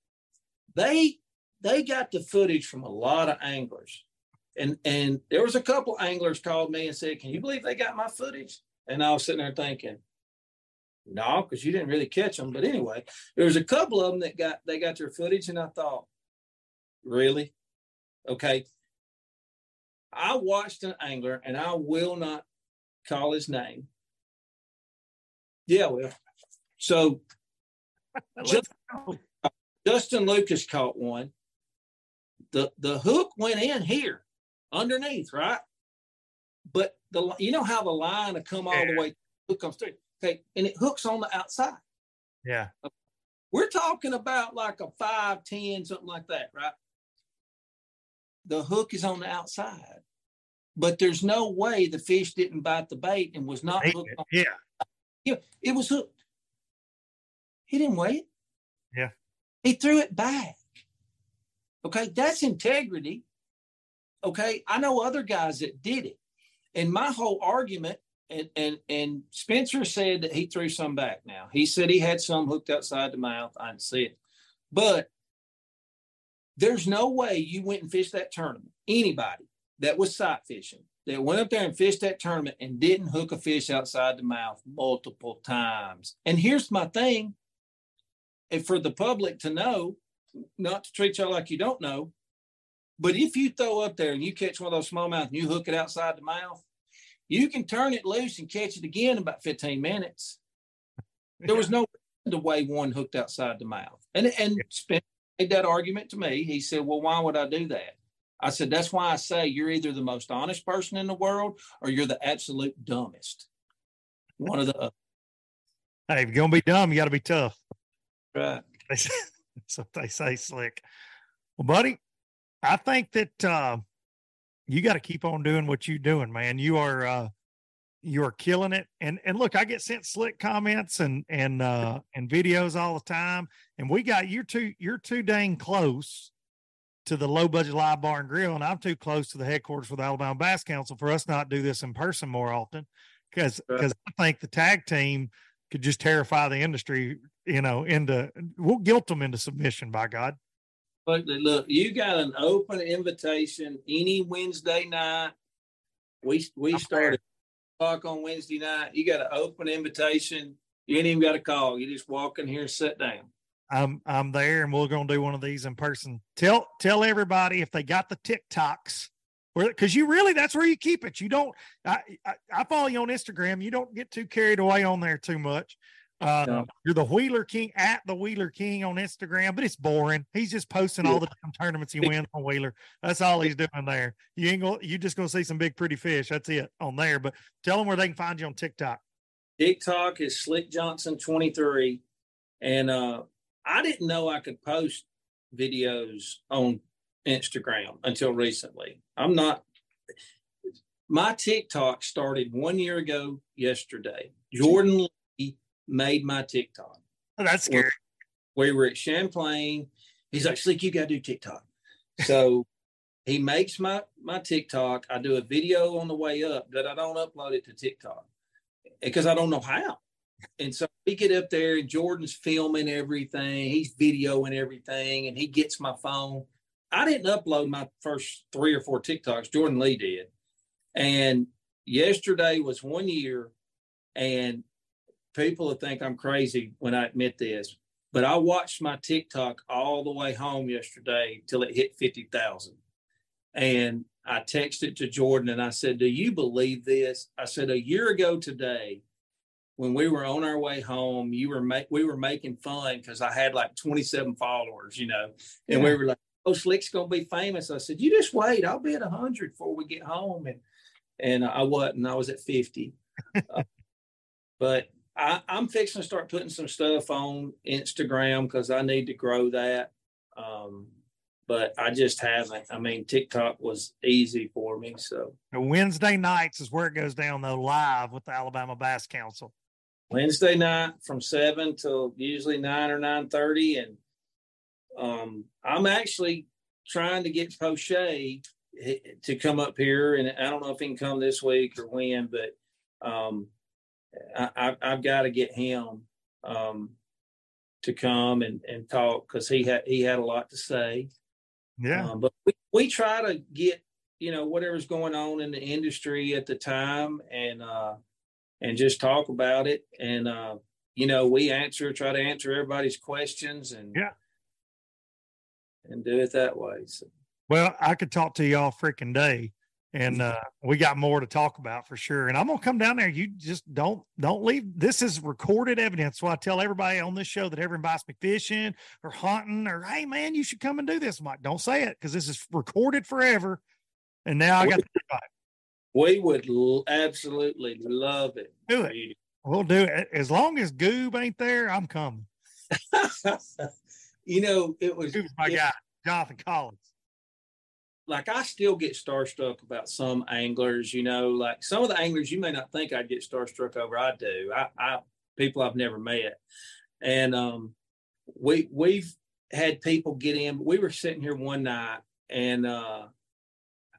They they got the footage from a lot of anglers. And and there was a couple anglers called me and said, Can you believe they got my footage? And I was sitting there thinking, No, because you didn't really catch them. But anyway, there was a couple of them that got they got their footage, and I thought, Really? Okay. I watched an angler, and I will not call his name. Yeah, well, so Just- Justin Lucas caught one. The the hook went in here underneath, right? But the you know how the line will come all the way, hook comes through. Okay, and it hooks on the outside. Yeah. We're talking about like a five, ten, something like that, right? The hook is on the outside. But there's no way the fish didn't bite the bait and was not hooked on Yeah. yeah, it was hooked. He didn't wait. Yeah. He threw it back. Okay, that's integrity. Okay, I know other guys that did it. And my whole argument, and and and Spencer said that he threw some back now. He said he had some hooked outside the mouth. I didn't see it. But there's no way you went and fished that tournament. Anybody that was sight fishing that went up there and fished that tournament and didn't hook a fish outside the mouth multiple times. And here's my thing, and for the public to know, not to treat y'all like you don't know, but if you throw up there and you catch one of those smallmouth and you hook it outside the mouth, you can turn it loose and catch it again in about 15 minutes. There was no to weigh one hooked outside the mouth. And and Spencer made that argument to me. He said, Well, why would I do that? I said, That's why I say you're either the most honest person in the world or you're the absolute dumbest. One of the other. Hey, if you're gonna be dumb, you got to be tough. Right. That's what they say, slick. Well, buddy, I think that uh, you got to keep on doing what you're doing, man. You are uh, you are killing it. And and look, I get sent slick comments and and uh, and videos all the time. And we got you're too you're too dang close to the low budget live bar and grill, and I'm too close to the headquarters for the Alabama Bass Council for us not to do this in person more often. Because Right. because I think the tag team could just terrify the industry, you know, into we'll guilt them into submission by God. Look, look, you got an open invitation any Wednesday night. We we I'm started talk on Wednesday night. You got an open invitation. You ain't even got a call. You just walk in here and sit down. I'm I'm there and we're gonna do one of these in person. Tell tell everybody if they got the TikToks. Because you really, that's where you keep it. You don't. I, I I follow you on Instagram. You don't get too carried away on there too much. Uh. You're the Wheeler King at the Wheeler King on Instagram, but it's boring. He's just posting all the tournaments he wins on Wheeler. That's all he's doing there. You ain't gonna, you just gonna see some big pretty fish. That's it on there. But tell them where they can find you on TikTok. TikTok is Slick Johnson 23. And uh, I didn't know I could post videos on Instagram until recently. I'm not, my TikTok started one year ago yesterday. Jordan made my TikTok. Oh, that's scary. We were at Champlain. He's like, Slick, you got to do TikTok. So he makes my, my TikTok. I do a video on the way up, but I don't upload it to TikTok because I don't know how. And so we get up there and Jordan's filming everything. He's videoing everything and he gets my phone. I didn't upload my first three or four TikToks. Jordan Lee did. And yesterday was one year and people will think I'm crazy when I admit this, but I watched my TikTok all the way home yesterday till it hit 50,000. And I texted to Jordan and I said, Do you believe this? I said, A year ago today, when we were on our way home, you were ma- we were making fun because I had like 27 followers, you know, and yeah. we were like, "Oh, Slick's gonna be famous." I said, "You just wait, I'll be at 100 before we get home," and and I wasn't. I was at 50, uh, but I, am fixing to start putting some stuff on Instagram because I need to grow that. Um, but I just haven't. I mean, TikTok was easy for me. So Wednesday nights is where it goes down though, live with the Alabama Bass Council. Wednesday night from seven till usually nine or nine thirty, and um, I'm actually trying to get Poche to come up here, and I don't know if he can come this week or when, but um, I, have got to get him um, to come and, and talk because he had he had a lot to say. Yeah, um, but we, we try to get you know whatever's going on in the industry at the time and uh, and just talk about it and uh, you know we answer try to answer everybody's questions and yeah and do it that way. So. Well, I could talk to you all freaking day and uh, we got more to talk about for sure. And I'm gonna come down there. You just don't don't leave. This is recorded evidence. So I tell everybody on this show that everyone buys me fishing or hunting or hey man, you should come and do this. I'm like, don't say it because this is recorded forever. And now I got we, the We would l- absolutely love it. Do it. We'll do it as long as Goob ain't there. I'm coming. you know, it was Goob's my it, guy, Jonathan Collins like I still get starstruck about some anglers, you know, like some of the anglers you may not think I'd get starstruck over. I do. I, I people I've never met. And um we we've had people get in. We were sitting here one night and uh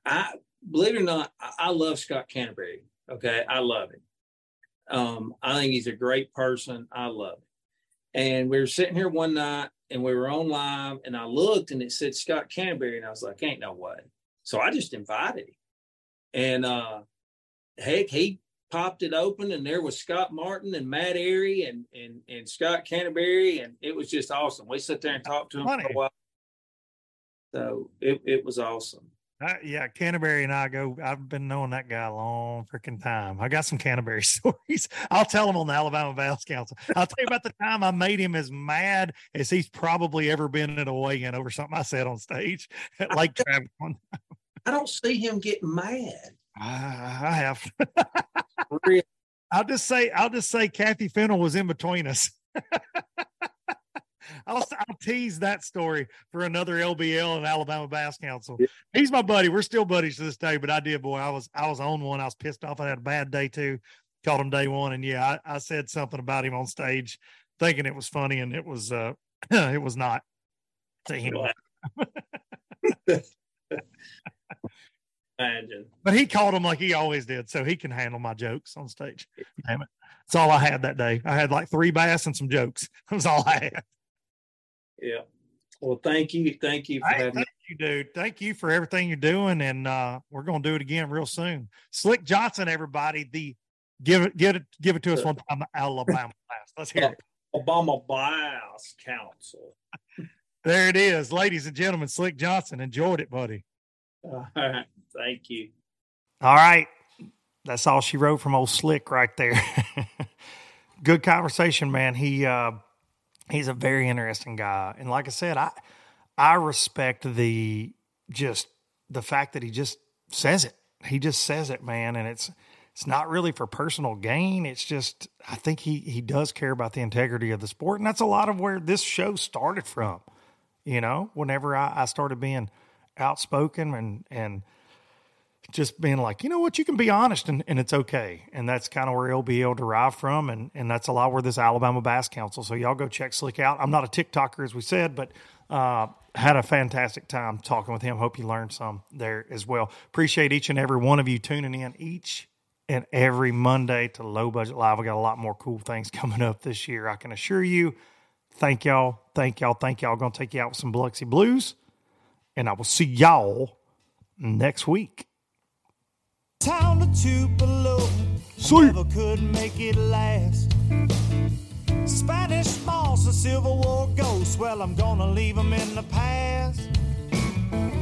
I believe it or not, I, I love Scott Canterbury. Okay. I love him. Um, I think he's a great person. I love him. And we were sitting here one night and we were on live and I looked and it said Scott Canterbury and I was like, ain't no way. So I just invited him. And uh heck, he popped it open and there was Scott Martin and Matt Arey and and and Scott Canterbury and it was just awesome. We sat there and talked to him Funny. for a while. So it, it was awesome. Uh, yeah, Canterbury and I go. I've been knowing that guy a long freaking time. I got some Canterbury stories. I'll tell them on the Alabama Bass Council. I'll tell you about the time I made him as mad as he's probably ever been at a weigh-in over something I said on stage at Lake Travis. I don't see him getting mad. I, I have. I'll just say, I'll just say, Kathy Fennel was in between us. I'll, I'll tease that story for another LBL and Alabama Bass Council. Yeah. He's my buddy. We're still buddies to this day. But I did, boy. I was I was on one. I was pissed off. I had a bad day too. Called him day one, and yeah, I, I said something about him on stage, thinking it was funny, and it was uh it was not. To him. Imagine. But he called him like he always did, so he can handle my jokes on stage. Damn it. That's all I had that day. I had like three bass and some jokes. That was all I had. Yeah. Well, thank you. Thank you for hey, Thank you, dude. Thank you for everything you're doing. And uh, we're going to do it again real soon. Slick Johnson, everybody, the give it, get it, give it to us one time, Alabama class. Let's hear it. Alabama Bass Council. there it is, ladies and gentlemen. Slick Johnson enjoyed it, buddy. All right. Thank you. All right. That's all she wrote from old Slick right there. Good conversation, man. He, uh, he's a very interesting guy. And like I said, I I respect the just the fact that he just says it. He just says it, man, and it's it's not really for personal gain. It's just I think he he does care about the integrity of the sport, and that's a lot of where this show started from. You know, whenever I, I started being outspoken and and just being like, you know what, you can be honest and, and it's okay. And that's kind of where LBL derived from. And, and that's a lot where this Alabama Bass Council. So y'all go check Slick out. I'm not a TikToker, as we said, but uh, had a fantastic time talking with him. Hope you learned some there as well. Appreciate each and every one of you tuning in each and every Monday to Low Budget Live. We got a lot more cool things coming up this year. I can assure you. Thank y'all. Thank y'all. Thank y'all. To take you out with some Biloxi Blues. And I will see y'all next week town two below. Sweet. Never could make it last. Spanish moss, a Civil War ghost. Well, I'm gonna leave 'em in the past.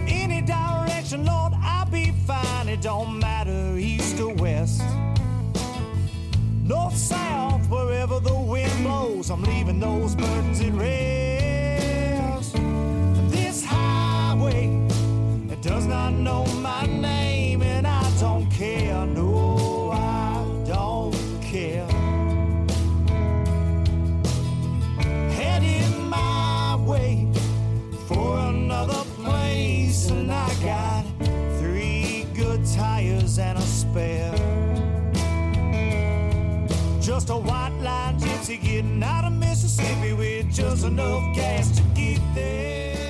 Any direction, Lord, I'll be fine. It don't matter, east or west. North, south, wherever the wind blows, I'm leaving those burdens at rest. This highway, it does not know my name, tires and a spare. Just a white line gypsy getting out of Mississippi with just enough gas to get there.